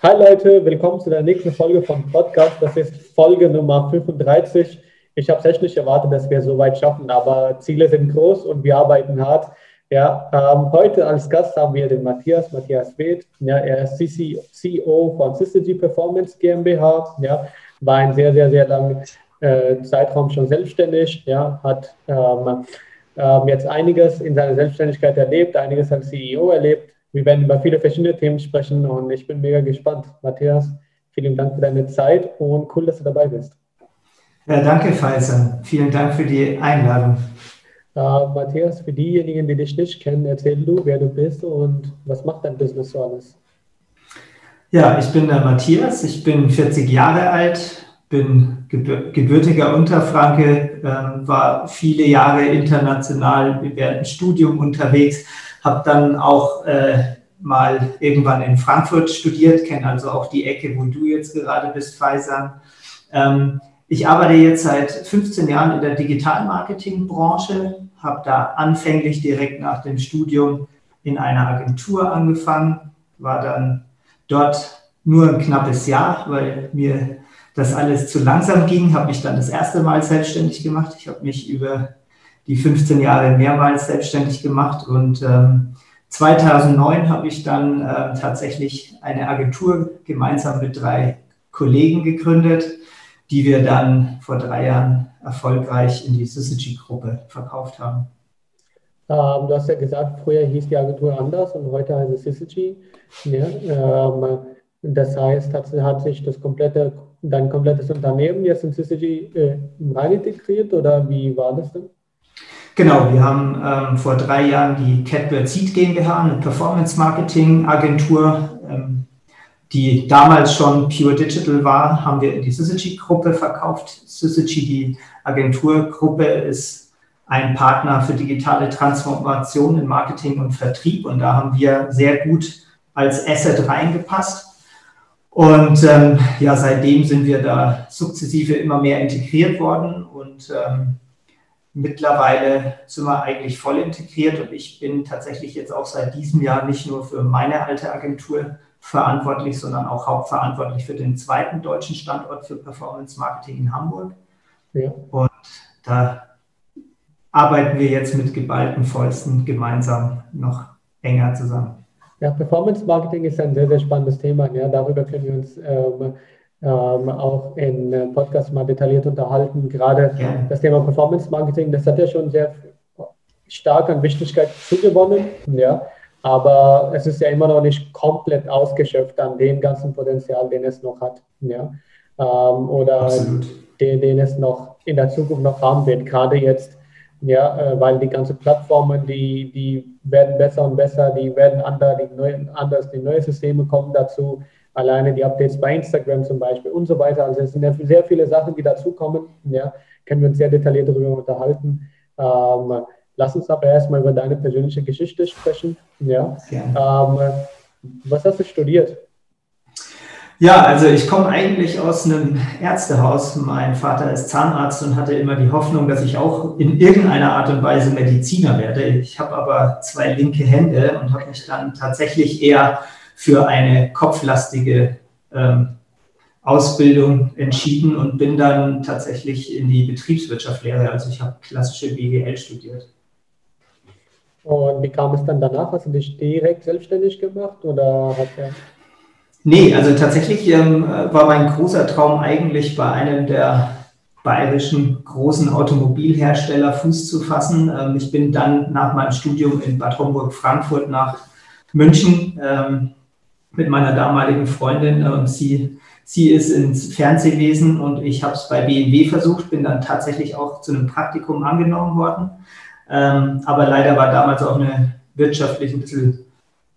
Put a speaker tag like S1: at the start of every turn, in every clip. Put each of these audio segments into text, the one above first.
S1: Hi Leute, willkommen zu der nächsten Folge vom Podcast. Das ist Folge Nummer 35. Ich habe es echt nicht erwartet, dass wir so weit schaffen, aber Ziele sind groß und wir arbeiten hart. Ja, ähm, heute als Gast haben wir den Matthias, Matthias Weth. Ja, er ist CEO von Syzygy Performance GmbH. Ja, war ein sehr, sehr, sehr langen äh, Zeitraum schon selbstständig. Ja, hat ähm, ähm, jetzt einiges in seiner Selbstständigkeit erlebt, einiges als CEO erlebt wir werden über viele verschiedene Themen sprechen und ich bin mega gespannt. Matthias, vielen Dank für deine Zeit und cool, dass du dabei bist.
S2: Ja, danke, Faisal. Vielen Dank für die Einladung.
S1: Uh, Matthias, für diejenigen, die dich nicht kennen, erzähl du, wer du bist und was macht dein Business so alles?
S2: Ja, ich bin der Matthias, ich bin 40 Jahre alt, bin gebürtiger Unterfranke, äh, war viele Jahre international während dem Studium unterwegs, habe dann auch äh, mal irgendwann in Frankfurt studiert, kenne also auch die Ecke, wo du jetzt gerade bist, Faisal. Ähm, ich arbeite jetzt seit 15 Jahren in der Digitalmarketing-Branche, habe da anfänglich direkt nach dem Studium in einer Agentur angefangen, war dann dort nur ein knappes Jahr, weil mir das alles zu langsam ging, habe mich dann das erste Mal selbstständig gemacht. Ich habe mich über die 15 Jahre mehrmals selbstständig gemacht und ähm, 2009 habe ich dann äh, tatsächlich eine Agentur gemeinsam mit drei Kollegen gegründet, die wir dann vor drei Jahren erfolgreich in die Syzygy-Gruppe verkauft haben.
S1: Ähm, du hast ja gesagt, früher hieß die Agentur anders und heute heißt es Syzygy. Ja, ähm, das heißt, hat, hat, sich das komplette, dein komplettes Unternehmen jetzt in Syzygy äh, rein integriert oder wie war das denn?
S2: Genau, wir haben ähm, vor drei Jahren die Catbird Seed GmbH, eine Performance-Marketing-Agentur, ähm, die damals schon Pure Digital war, haben wir in die Syzygy-Gruppe verkauft. Syzygy, die Agenturgruppe, ist ein Partner für digitale Transformation in Marketing und Vertrieb und da haben wir sehr gut als Asset reingepasst. Und ähm, ja, seitdem sind wir da sukzessive immer mehr integriert worden und ähm, Mittlerweile sind wir eigentlich voll integriert und ich bin tatsächlich jetzt auch seit diesem Jahr nicht nur für meine alte Agentur verantwortlich, sondern auch hauptverantwortlich für den zweiten deutschen Standort für Performance Marketing in Hamburg. Ja. Und da arbeiten wir jetzt mit geballten Fäusten gemeinsam noch enger zusammen.
S1: Ja, Performance Marketing ist ein sehr, sehr spannendes Thema. Ja, darüber können wir uns ähm, ähm, auch in äh, Podcast mal detailliert unterhalten. Gerade ja. das Thema Performance Marketing, das hat ja schon sehr stark an Wichtigkeit zugewonnen. Ja. Aber es ist ja immer noch nicht komplett ausgeschöpft an dem ganzen Potenzial, den es noch hat. Ja. Ähm, oder den, den es noch in der Zukunft noch haben wird. Gerade jetzt, ja, äh, weil die ganzen Plattformen, die, die werden besser und besser, die werden anders, die neuen, anders, die neuen Systeme kommen dazu alleine die Updates bei Instagram zum Beispiel und so weiter. Also es sind ja sehr viele Sachen, die dazukommen. Ja, können wir uns sehr detailliert darüber unterhalten. Ähm, lass uns aber erstmal über deine persönliche Geschichte sprechen. Ja. Ähm, was hast du studiert?
S2: Ja, also ich komme eigentlich aus einem Ärztehaus. Mein Vater ist Zahnarzt und hatte immer die Hoffnung, dass ich auch in irgendeiner Art und Weise Mediziner werde. Ich habe aber zwei linke Hände und habe mich dann tatsächlich eher für eine kopflastige ähm, Ausbildung entschieden und bin dann tatsächlich in die Betriebswirtschaftslehre. Also ich habe klassische BWL studiert.
S1: Und wie kam es dann danach? Hast du dich direkt selbstständig gemacht oder hat er
S2: Nee, also tatsächlich ähm, war mein großer Traum eigentlich bei einem der bayerischen großen Automobilhersteller Fuß zu fassen. Ähm, ich bin dann nach meinem Studium in Bad Homburg-Frankfurt nach München ähm, mit meiner damaligen Freundin. Und sie, sie ist ins Fernsehwesen und ich habe es bei BMW versucht, bin dann tatsächlich auch zu einem Praktikum angenommen worden. Ähm, aber leider war damals auch eine wirtschaftlich ein bisschen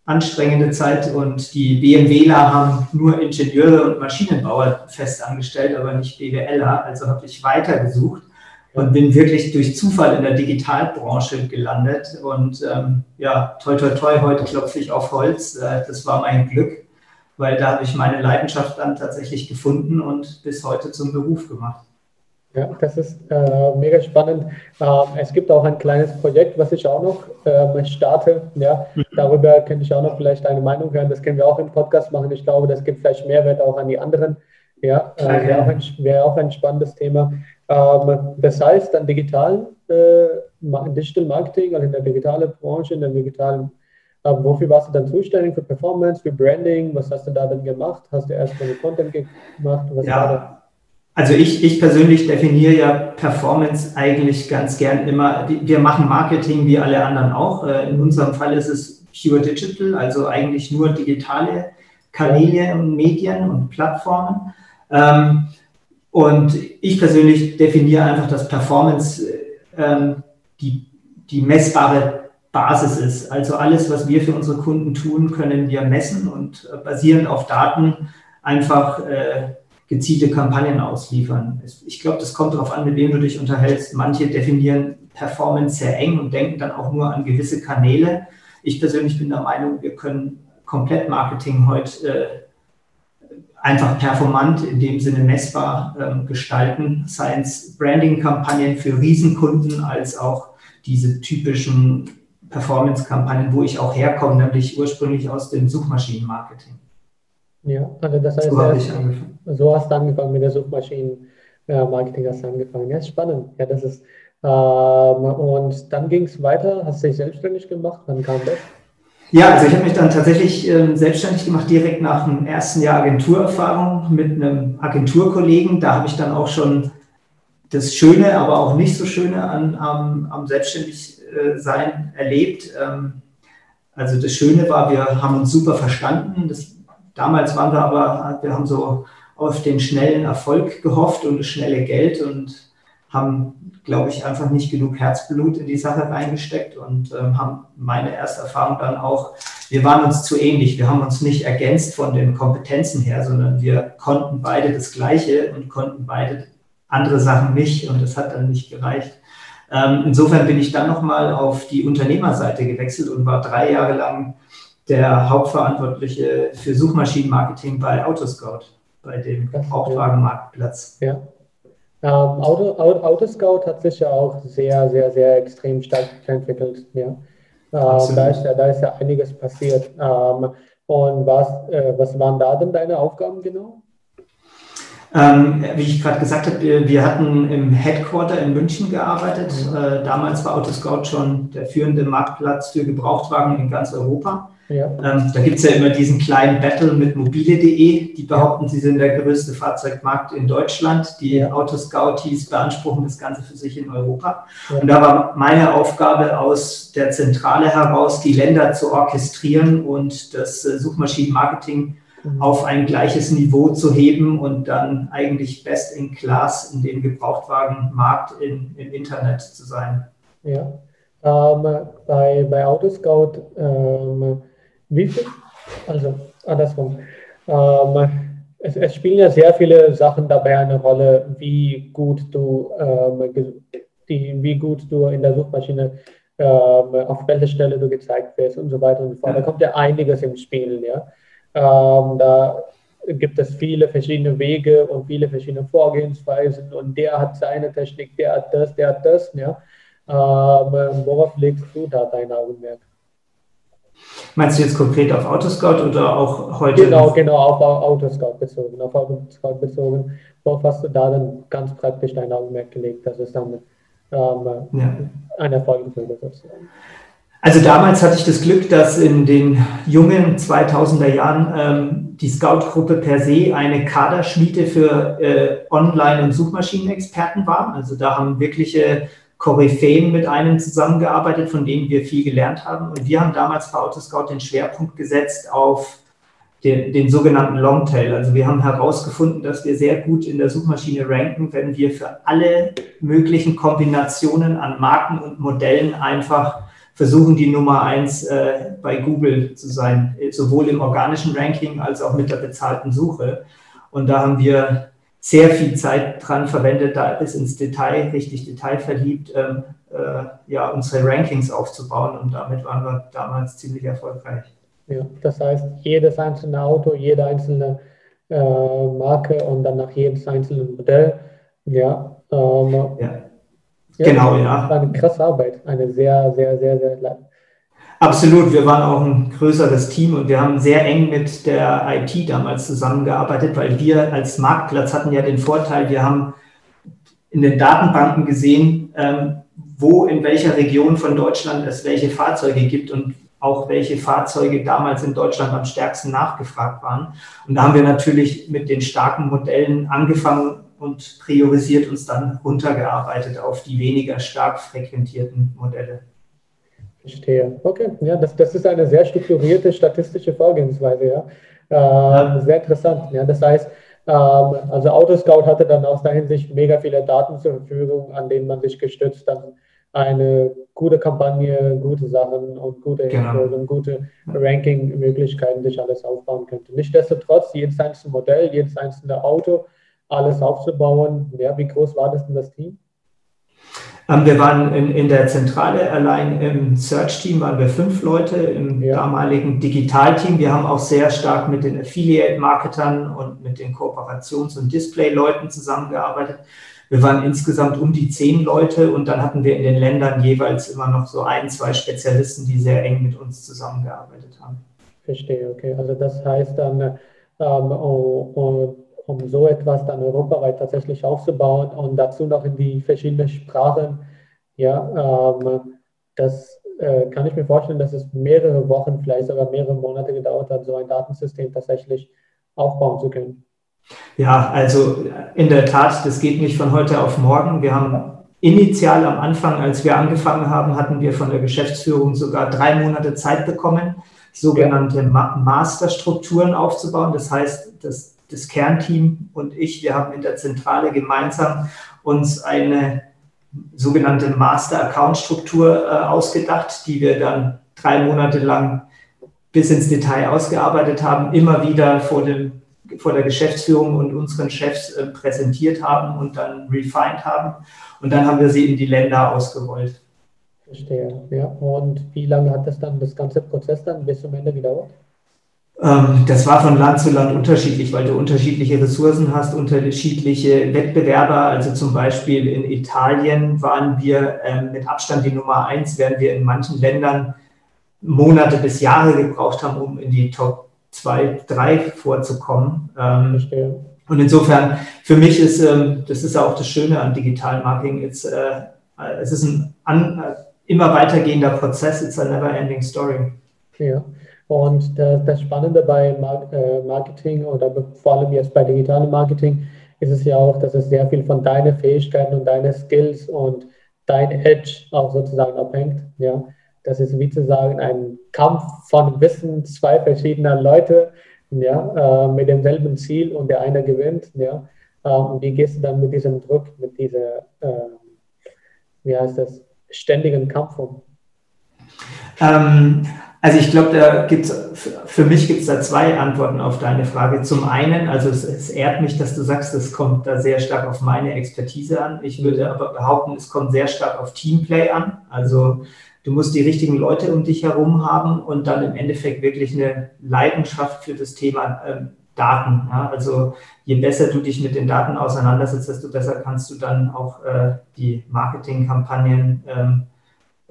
S2: anstrengende Zeit und die BMWler haben nur Ingenieure und Maschinenbauer fest angestellt, aber nicht BWLer. Also habe ich weitergesucht und bin wirklich durch Zufall in der Digitalbranche gelandet. Und ähm, ja, toi, toi, toi, heute klopfe ich auf Holz. Äh, das war mein Glück, weil da habe ich meine Leidenschaft dann tatsächlich gefunden und bis heute zum Beruf gemacht.
S1: Ja, das ist äh, mega spannend. Ähm, es gibt auch ein kleines Projekt, was ich auch noch ähm, starte. Ja, mhm. darüber könnte ich auch noch vielleicht eine Meinung hören. Das können wir auch im Podcast machen. Ich glaube, das gibt vielleicht Mehrwert auch an die anderen. Ja, äh, wäre auch, wär auch, ein spannendes Thema. Ähm, das heißt, an digitalen äh, Digital Marketing, also in der digitalen Branche, in der digitalen, äh, wofür warst du dann zuständig? Für Performance, für Branding? Was hast du da dann gemacht? Hast du erst mal Content gemacht? Was
S2: ja. Also ich, ich persönlich definiere ja Performance eigentlich ganz gern immer. Wir machen Marketing wie alle anderen auch. Äh, in unserem Fall ist es pure digital, also eigentlich nur digitale Kanäle und Medien und Plattformen. Und ich persönlich definiere einfach, dass Performance ähm, die, die messbare Basis ist. Also alles, was wir für unsere Kunden tun, können wir messen und äh, basierend auf Daten einfach äh, gezielte Kampagnen ausliefern. Ich glaube, das kommt darauf an, mit wem du dich unterhältst. Manche definieren Performance sehr eng und denken dann auch nur an gewisse Kanäle. Ich persönlich bin der Meinung, wir können komplett Marketing heute äh, einfach performant, in dem Sinne messbar ähm, gestalten, seien es Branding-Kampagnen für Riesenkunden als auch diese typischen Performance-Kampagnen, wo ich auch herkomme, nämlich ursprünglich aus dem Suchmaschinenmarketing.
S1: Ja, also das heißt, so, erst, so hast du angefangen mit der Suchmaschinenmarketing, hast du angefangen. Ja, ist spannend. Ja, das ist, ähm, und dann ging es weiter, hast du dich selbstständig gemacht, wann kam das?
S2: Ja, also ich habe mich dann tatsächlich ähm, selbstständig gemacht, direkt nach dem ersten Jahr Agenturerfahrung mit einem Agenturkollegen. Da habe ich dann auch schon das Schöne, aber auch nicht so Schöne an, am, am Selbstständigsein erlebt. Ähm, also das Schöne war, wir haben uns super verstanden. Das, damals waren wir aber, wir haben so auf den schnellen Erfolg gehofft und das schnelle Geld und haben glaube ich, einfach nicht genug Herzblut in die Sache reingesteckt und ähm, haben meine erste Erfahrung dann auch, wir waren uns zu ähnlich, wir haben uns nicht ergänzt von den Kompetenzen her, sondern wir konnten beide das Gleiche und konnten beide andere Sachen nicht und das hat dann nicht gereicht. Ähm, insofern bin ich dann nochmal auf die Unternehmerseite gewechselt und war drei Jahre lang der Hauptverantwortliche für Suchmaschinenmarketing bei Autoscout, bei dem Gebrauchtwagenmarktplatz.
S1: Ja. Ähm, Auto, Autoscout hat sich ja auch sehr, sehr, sehr extrem stark entwickelt. Ja. Ähm, da, ist ja, da ist ja einiges passiert. Ähm, und was, äh, was waren da denn deine Aufgaben genau?
S2: Ähm, wie ich gerade gesagt habe, wir, hatten im Headquarter in München gearbeitet. Mhm. Äh, damals war Autoscout schon der führende Marktplatz für Gebrauchtwagen in ganz Europa. Ja. Ähm, da gibt es ja immer diesen kleinen Battle mit mobile.de, die behaupten, sie sind der größte Fahrzeugmarkt in Deutschland. Die ja. Autoscouties beanspruchen das Ganze für sich in Europa. Ja. Und da war meine Aufgabe aus der Zentrale heraus, die Länder zu orchestrieren und das äh, Suchmaschinenmarketing mhm. auf ein gleiches Niveau zu heben und dann eigentlich best in class in dem Gebrauchtwagenmarkt in, im Internet zu sein.
S1: Ja. Ähm, bei, bei Autoscout ähm, wie viel? Also andersrum. Ähm, es, es, spielen ja sehr viele Sachen dabei eine Rolle, wie gut du, ähm, die, wie gut du in der Suchmaschine ähm, auf welche Stelle du gezeigt wirst und so weiter und so fort. Da kommt ja einiges im Spiel. Ja? Ähm, da gibt es viele verschiedene Wege und viele verschiedene Vorgehensweisen und der hat seine Technik, der hat das, der hat das. Ja? Ähm, worauf legst du da dein Augenmerk?
S2: Meinst du jetzt konkret auf Autoscout oder auch heute?
S1: Genau, genau, auf Autoscout bezogen. Auf Autoscout bezogen. Worauf hast du da dann ganz praktisch dein Augenmerk gelegt? Das ist dann ähm, ja. ein Erfolg sozusagen.
S2: Also damals hatte ich das Glück, dass in den jungen 2000er Jahren ähm, die Scout-Gruppe per se eine Kaderschmiede für äh, Online- und Suchmaschinenexperten war. Also da haben wirkliche Koryphäen mit einem zusammengearbeitet, von denen wir viel gelernt haben. Und wir haben damals bei Autoscout den Schwerpunkt gesetzt auf den, den sogenannten Longtail. Also wir haben herausgefunden, dass wir sehr gut in der Suchmaschine ranken, wenn wir für alle möglichen Kombinationen an Marken und Modellen einfach versuchen, die Nummer eins äh, bei Google zu sein, sowohl im organischen Ranking als auch mit der bezahlten Suche. Und da haben wir sehr viel Zeit dran verwendet, da bis ins Detail, richtig detailverliebt, ähm, äh, ja, unsere Rankings aufzubauen und damit waren wir damals ziemlich erfolgreich.
S1: Ja, das heißt, jedes einzelne Auto, jede einzelne äh, Marke und dann nach jedes einzelne Modell, ja, Ähm, ja. Genau, ja. War eine krasse Arbeit, eine sehr, sehr, sehr, sehr
S2: Absolut, wir waren auch ein größeres Team und wir haben sehr eng mit der IT damals zusammengearbeitet, weil wir als Marktplatz hatten ja den Vorteil, wir haben in den Datenbanken gesehen, ähm, wo in welcher Region von Deutschland es welche Fahrzeuge gibt und auch welche Fahrzeuge damals in Deutschland am stärksten nachgefragt waren. Und da haben wir natürlich mit den starken Modellen angefangen und priorisiert uns dann runtergearbeitet auf die weniger stark frequentierten Modelle.
S1: Verstehe. Okay, ja, das, das ist eine sehr strukturierte statistische Vorgehensweise, ja. Ähm, sehr interessant. Ja, das heißt, ähm, also Autoscout hatte dann aus der Hinsicht mega viele Daten zur Verfügung, an denen man sich gestützt dann eine gute Kampagne, gute Sachen und gute genau. und gute Ranking-Möglichkeiten sich alles aufbauen könnte. Nichtsdestotrotz, jedes einzelne Modell, jedes einzelne Auto, alles aufzubauen. Ja, wie groß war das denn das Team?
S2: Ähm, wir waren in, in, der Zentrale, allein im Search-Team waren wir fünf Leute, im ja. damaligen Digital-Team. Wir haben auch sehr stark mit den Affiliate-Marketern und mit den Kooperations- und Display-Leuten zusammengearbeitet. Wir waren insgesamt um die zehn Leute und dann hatten wir in den Ländern jeweils immer noch so ein, zwei Spezialisten, die sehr eng mit uns zusammengearbeitet haben.
S1: Verstehe, okay. Also das heißt dann, ähm, oh, oh um so etwas dann europaweit tatsächlich aufzubauen und dazu noch in die verschiedenen Sprachen. Ja, ähm, das äh, kann ich mir vorstellen, dass es mehrere Wochen, vielleicht sogar mehrere Monate gedauert hat, so ein Datensystem tatsächlich aufbauen zu können.
S2: Ja, also in der Tat, das geht nicht von heute auf morgen. Wir haben initial am Anfang, als wir angefangen haben, hatten wir von der Geschäftsführung sogar drei Monate Zeit bekommen, sogenannte Masterstrukturen aufzubauen. Das heißt, das das Kernteam und ich, wir haben in der Zentrale gemeinsam uns eine sogenannte Master-Account-Struktur äh, ausgedacht, die wir dann drei Monate lang bis ins Detail ausgearbeitet haben, immer wieder vor, dem, vor der Geschäftsführung und unseren Chefs äh, präsentiert haben und dann refined haben. Und dann haben wir sie in die Länder ausgerollt.
S1: Verstehe, ja. Und wie lange hat das dann, das ganze Prozess dann bis zum Ende gedauert?
S2: Ähm, das war von Land zu Land unterschiedlich, weil du unterschiedliche Ressourcen hast, unterschiedliche Wettbewerber. Also zum Beispiel in Italien waren wir ähm, mit Abstand die Nummer eins, während wir in manchen Ländern Monate bis Jahre gebraucht haben, um in die Top 2, 3 vorzukommen. Ähm, und insofern, für mich ist, das ist auch das Schöne an Digital Marketing, it's, äh, es ist ein an, äh, immer weitergehender Prozess, it's a never ending story.
S1: Ja. Und das Spannende bei äh, Marketing oder vor allem jetzt bei digitalem Marketing ist es ja auch, dass es sehr viel von deinen Fähigkeiten und deinen Skills und dein Edge auch sozusagen abhängt. Ja, das ist wie zu sagen ein Kampf von Wissen zwei verschiedener Leute, ja, äh, mit demselben Ziel und der eine gewinnt. Ja, ähm, wie gehst du dann mit diesem Druck, mit dieser, äh, wie heißt das, ständigen Kampf um?
S2: Ähm, also ich glaube, da gibt's für mich gibt es da zwei Antworten auf deine Frage. Zum einen, also es, es, ehrt mich, dass du sagst, es kommt da sehr stark auf meine Expertise an. Ich würde aber behaupten, es kommt sehr stark auf Teamplay an. Also du musst die richtigen Leute um dich herum haben und dann im Endeffekt wirklich eine Leidenschaft für das Thema ähm, Daten. Ja? Also je besser du dich mit den Daten auseinandersetzt, desto besser kannst du dann auch äh, die Marketingkampagnen ähm,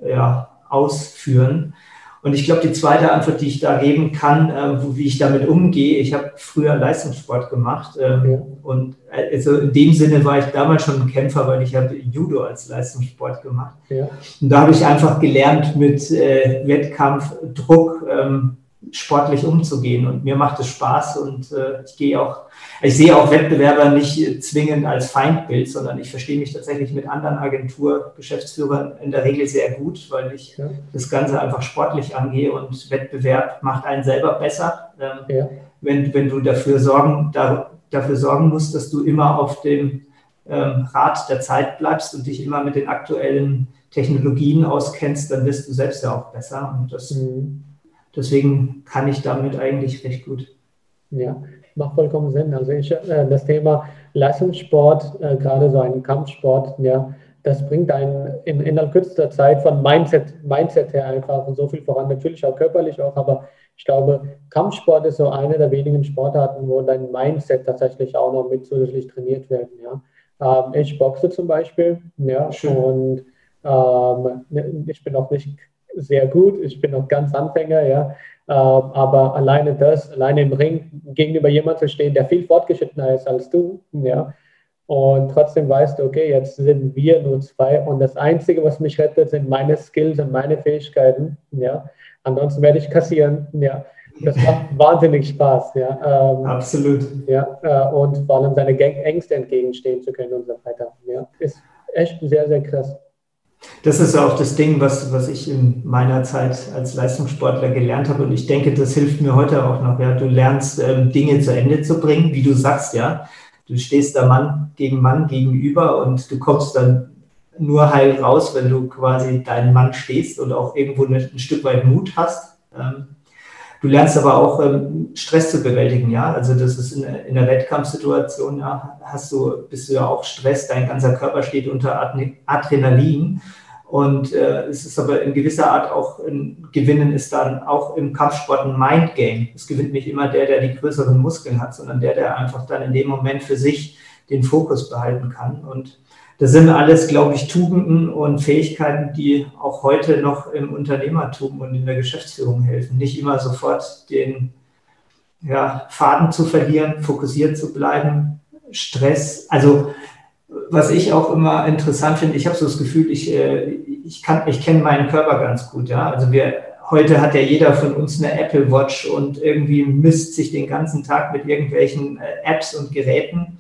S2: ja, ausführen. Und ich glaube, die zweite Antwort, die ich da geben kann, äh, wie ich damit umgehe, ich habe früher Leistungssport gemacht äh, ja. und äh, also in dem Sinne war ich damals schon ein Kämpfer, weil ich habe Judo als Leistungssport gemacht. Ja. Und da habe ich einfach gelernt, mit äh, Wettkampf, Druck ähm, sportlich umzugehen. Und mir macht es Spaß und äh, ich gehe auch ich sehe auch Wettbewerber nicht zwingend als Feindbild, sondern ich verstehe mich tatsächlich mit anderen Agenturgeschäftsführern in der Regel sehr gut, weil ich ja. das Ganze einfach sportlich angehe und Wettbewerb macht einen selber besser. Ähm, ja. wenn, wenn du dafür sorgen, da, dafür sorgen musst, dass du immer auf dem ähm, Rad der Zeit bleibst und dich immer mit den aktuellen Technologien auskennst, dann wirst du selbst ja auch besser. Und das, mhm. Deswegen kann ich damit eigentlich recht gut.
S1: Ja, macht vollkommen Sinn. Also ich, äh, das Thema Leistungssport, äh, gerade so ein Kampfsport, ja, das bringt einen in, innerhalb kürzester Zeit von Mindset, Mindset her einfach so viel voran. Natürlich auch körperlich auch, aber ich glaube, Kampfsport ist so eine der wenigen Sportarten, wo dein Mindset tatsächlich auch noch mit zusätzlich trainiert werden. Ja. Ähm, ich boxe zum Beispiel, ja, Schön. und ähm, ne, ich bin auch nicht sehr gut, ich bin noch ganz Anfänger, ja, ähm, aber alleine das, alleine im Ring gegenüber jemandem zu stehen, der viel fortgeschrittener ist als du, ja, und trotzdem weißt du, okay, jetzt sind wir nur zwei und das Einzige, was mich rettet, sind meine Skills und meine Fähigkeiten, ja, ansonsten werde ich kassieren, ja. Das macht wahnsinnig Spaß, ja.
S2: Ähm, Absolut.
S1: Ja, äh, und vor allem seine Ängste entgegenstehen zu können und so weiter. Ja, ist echt sehr, sehr krass.
S2: Das ist auch das Ding, was, was ich in meiner Zeit als Leistungssportler gelernt habe. Und ich denke, das hilft mir heute auch noch. Ja. Du lernst ähm, Dinge zu Ende zu bringen, wie du sagst, ja. Du stehst da Mann gegen Mann gegenüber und du kommst dann nur heil raus, wenn du quasi deinen Mann stehst und auch irgendwo ein, ein Stück weit Mut hast. Ähm, Du lernst aber auch ähm, Stress zu bewältigen, ja. Also das ist in, in der Wettkampfsituation, ja, hast du, bist du ja auch Stress, dein ganzer Körper steht unter Adrenalin. Und äh, es ist aber in gewisser Art auch ein Gewinnen ist dann auch im Kampfsport ein Mindgame. Es gewinnt nicht immer der, der die größeren Muskeln hat, sondern der, der einfach dann in dem Moment für sich den Fokus behalten kann. Und das sind alles, glaube ich, Tugenden und Fähigkeiten, die auch heute noch im Unternehmertum und in der Geschäftsführung helfen. Nicht immer sofort den ja, Faden zu verlieren, fokussiert zu bleiben, Stress. Also was ich auch immer interessant finde, ich habe so das Gefühl, ich, äh, ich, ich kenne meinen Körper ganz gut. Ja? Also wir, heute hat ja jeder von uns eine Apple Watch und irgendwie misst sich den ganzen Tag mit irgendwelchen äh, Apps und Geräten.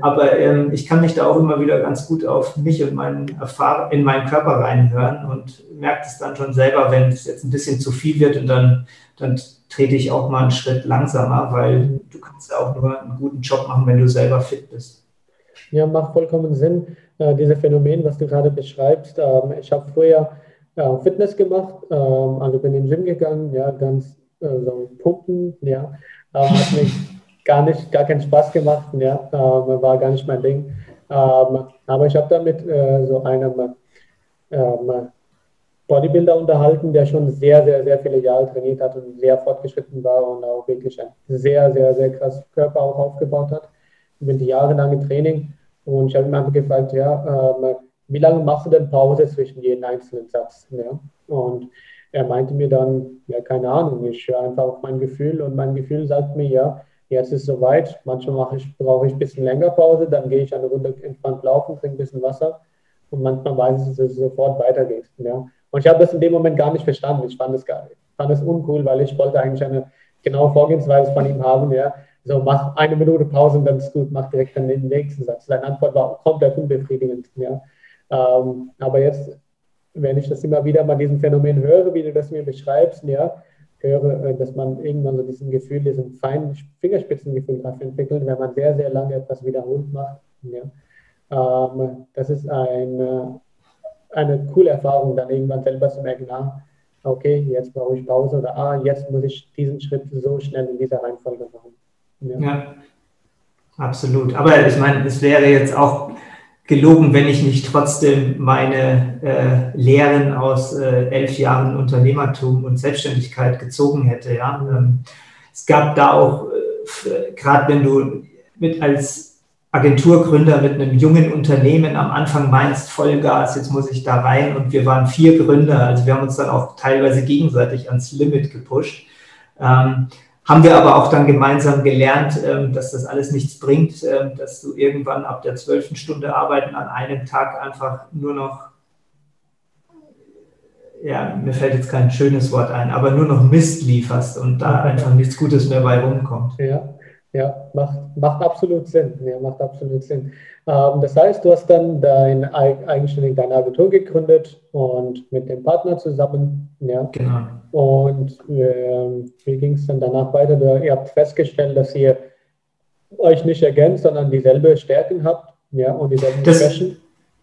S2: Aber ähm, ich kann mich da auch immer wieder ganz gut auf mich und meinen Erfahr in meinen Körper reinhören und merke es dann schon selber, wenn es jetzt ein bisschen zu viel wird und dann, dann trete ich auch mal einen Schritt langsamer, weil du kannst ja auch nur einen guten Job machen, wenn du selber fit bist.
S1: Ja, macht vollkommen Sinn, äh, dieses Phänomen, was du gerade beschreibst. Ähm, ich habe früher äh, Fitness gemacht, ähm, also bin in den Gym gegangen, ja, ganz äh, so pumpen, ja, ähm, hat mich gar nicht, gar keinen Spaß gemacht, ja, ähm, war gar nicht mein Ding. Ähm, aber ich habe da mit äh, so einem ähm, Bodybuilder unterhalten, der schon sehr, sehr, sehr viele Jahre trainiert hat und sehr fortgeschritten war und auch wirklich ein sehr, sehr, sehr krass Körper auch aufgebaut hat mit jahrelangem Training. Und ich habe ihn einfach gefragt, ja, ähm, wie lange machst du denn Pause zwischen jedem einzelnen Satz? Ja? Und er meinte mir dann, ja, keine Ahnung, ich höre einfach auf mein Gefühl und mein Gefühl sagt mir, ja, Jetzt ist soweit. Manchmal ich, brauche ich ein bisschen länger Pause, dann gehe ich eine Runde entspannt laufen, trinke ein bisschen Wasser und manchmal weiß ich, dass es sofort weitergeht. Ja. Und ich habe das in dem Moment gar nicht verstanden. Ich fand es gar nicht. fand es uncool, weil ich wollte eigentlich eine genaue Vorgehensweise von ihm haben. Ja. So, mach eine Minute Pause und dann ist gut, mach direkt dann den nächsten Satz. Seine Antwort war komplett unbefriedigend. Ja. Ähm, aber jetzt, wenn ich das immer wieder mal diesen Phänomen höre, wie du das mir beschreibst, ja, höre, äh, dass man irgendwann so diesen Gefühl, diesen feinen Fingerspitzengefühl dafür entwickelt, wenn man sehr, sehr lange etwas wiederholt macht. Ja. Ähm, das ist eine, eine coole Erfahrung, dann irgendwann selber zu merken, ah, okay, jetzt brauche ich Pause oder ah, jetzt muss ich diesen Schritt so schnell in dieser Reihenfolge machen.
S2: Ja, ja absolut. Aber ich meine, es wäre jetzt auch gelogen, wenn ich nicht trotzdem meine äh, Lehren aus äh, elf Jahren Unternehmertum und Selbstständigkeit gezogen hätte. Ja? Ähm, es gab da auch, äh, gerade wenn du mit als Agenturgründer mit einem jungen Unternehmen am Anfang meinst, Vollgas, jetzt muss ich da rein und wir waren vier Gründer, also wir haben uns dann auch teilweise gegenseitig ans Limit gepusht. Ähm, haben wir aber auch dann gemeinsam gelernt, ähm, dass das alles nichts bringt, ähm, dass du irgendwann ab der zwölften Stunde Arbeiten an einem Tag einfach nur noch, ja, mir fällt jetzt kein schönes Wort ein, aber nur noch Mist lieferst und da einfach nichts Gutes mehr bei rumkommt.
S1: Ja, ja, macht, macht absolut Sinn. Ja, macht absolut Sinn. Ähm, das heißt, du hast dann dein, eigenständig deine Agentur gegründet und mit dem Partner zusammen. Ja. Genau. Und äh, wie ging es dann danach weiter? Du, ihr habt festgestellt, dass ihr euch nicht ergänzt, sondern dieselbe Stärken habt ja, und dieselben
S2: das, Schwächen.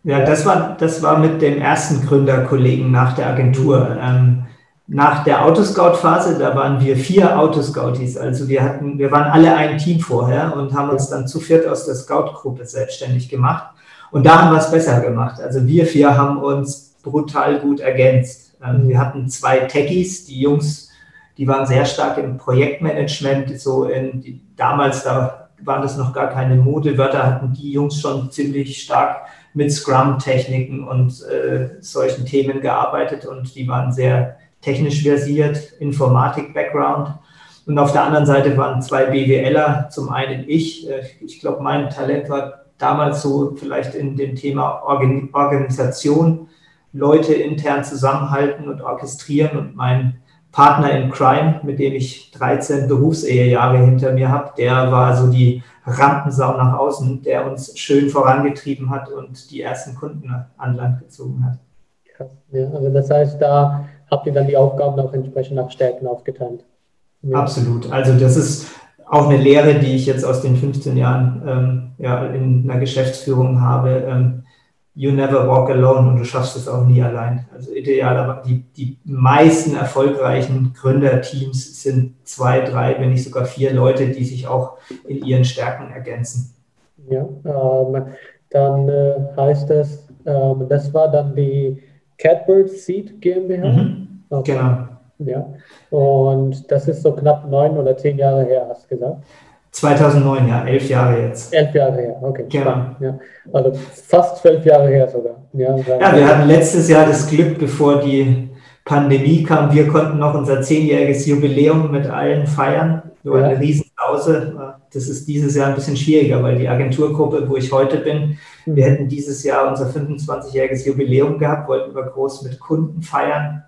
S2: Ja, das war, das war mit dem ersten Gründerkollegen nach der Agentur. Ähm, nach der Autoscout-Phase, da waren wir vier Autoscouties, also wir hatten, wir waren alle ein Team vorher und haben uns dann zu viert aus der Scout-Gruppe selbstständig gemacht. Und da haben wir es besser gemacht. Also wir vier haben uns brutal gut ergänzt. Ähm, wir hatten zwei Techies, die Jungs, die waren sehr stark im Projektmanagement, so in die, damals da waren das noch gar keine Modewörter, hatten die Jungs schon ziemlich stark mit Scrum-Techniken und äh, solchen Themen gearbeitet und die waren sehr technisch versiert, Informatik-Background. Und auf der anderen Seite waren zwei BWLer, zum einen ich. Äh, ich glaube, mein Talent war damals so vielleicht in dem Thema Organisation, Leute intern zusammenhalten und orchestrieren und mein Partner in Crime, mit dem ich 13 Berufsehejahre hinter mir habe, der war so die Rampensau nach außen, der uns schön vorangetrieben hat und die ersten Kunden an Land gezogen hat.
S1: Ja, also das heißt, da habt ihr dann die Aufgaben auch entsprechend nach Stärken aufgeteilt.
S2: Ja. Absolut. Also das ist auch eine Lehre, die ich jetzt aus den 15 Jahren ähm, ja, in einer Geschäftsführung habe. Ähm, you never walk alone und du schaffst es auch nie allein. Also ideal, aber die, die meisten erfolgreichen Gründerteams sind zwei, drei, wenn nicht sogar vier Leute, die sich auch in ihren Stärken ergänzen.
S1: Ja, ähm, dann äh, heißt es, ähm, das war dann die Catbird Seed GmbH. Mhm,
S2: okay. Genau.
S1: Ja, und das ist so knapp neun oder zehn Jahre her, hast du gesagt?
S2: 2009, ja, elf Jahre jetzt.
S1: Elf Jahre her, okay. Genau. Ja. Also fast zwölf Jahre her sogar.
S2: Ja, ja, wir hatten letztes Jahr das Glück, bevor die Pandemie kam, wir konnten noch unser zehnjähriges Jubiläum mit allen feiern. Wir ja. eine Riesenpause. Das ist dieses Jahr ein bisschen schwieriger, weil die Agenturgruppe, wo ich heute bin, mhm. wir hätten dieses Jahr unser 25-jähriges Jubiläum gehabt, wollten wir groß mit Kunden feiern.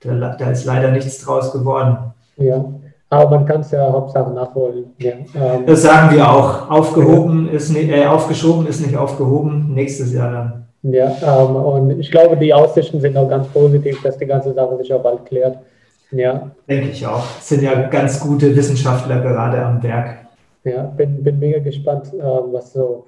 S2: Da, da ist leider nichts draus geworden.
S1: Ja, aber man kann es ja Hauptsache nachholen. Ja,
S2: ähm, das sagen wir auch. Aufgehoben ist nicht, äh, aufgeschoben ist nicht aufgehoben. Nächstes Jahr dann.
S1: Ja, ähm, und ich glaube, die Aussichten sind auch ganz positiv, dass die ganze Sache sich auch bald klärt.
S2: Ja. Denke ich auch. Es sind ja ganz gute Wissenschaftler gerade am Werk.
S1: Ja, bin, bin mega gespannt, äh, was so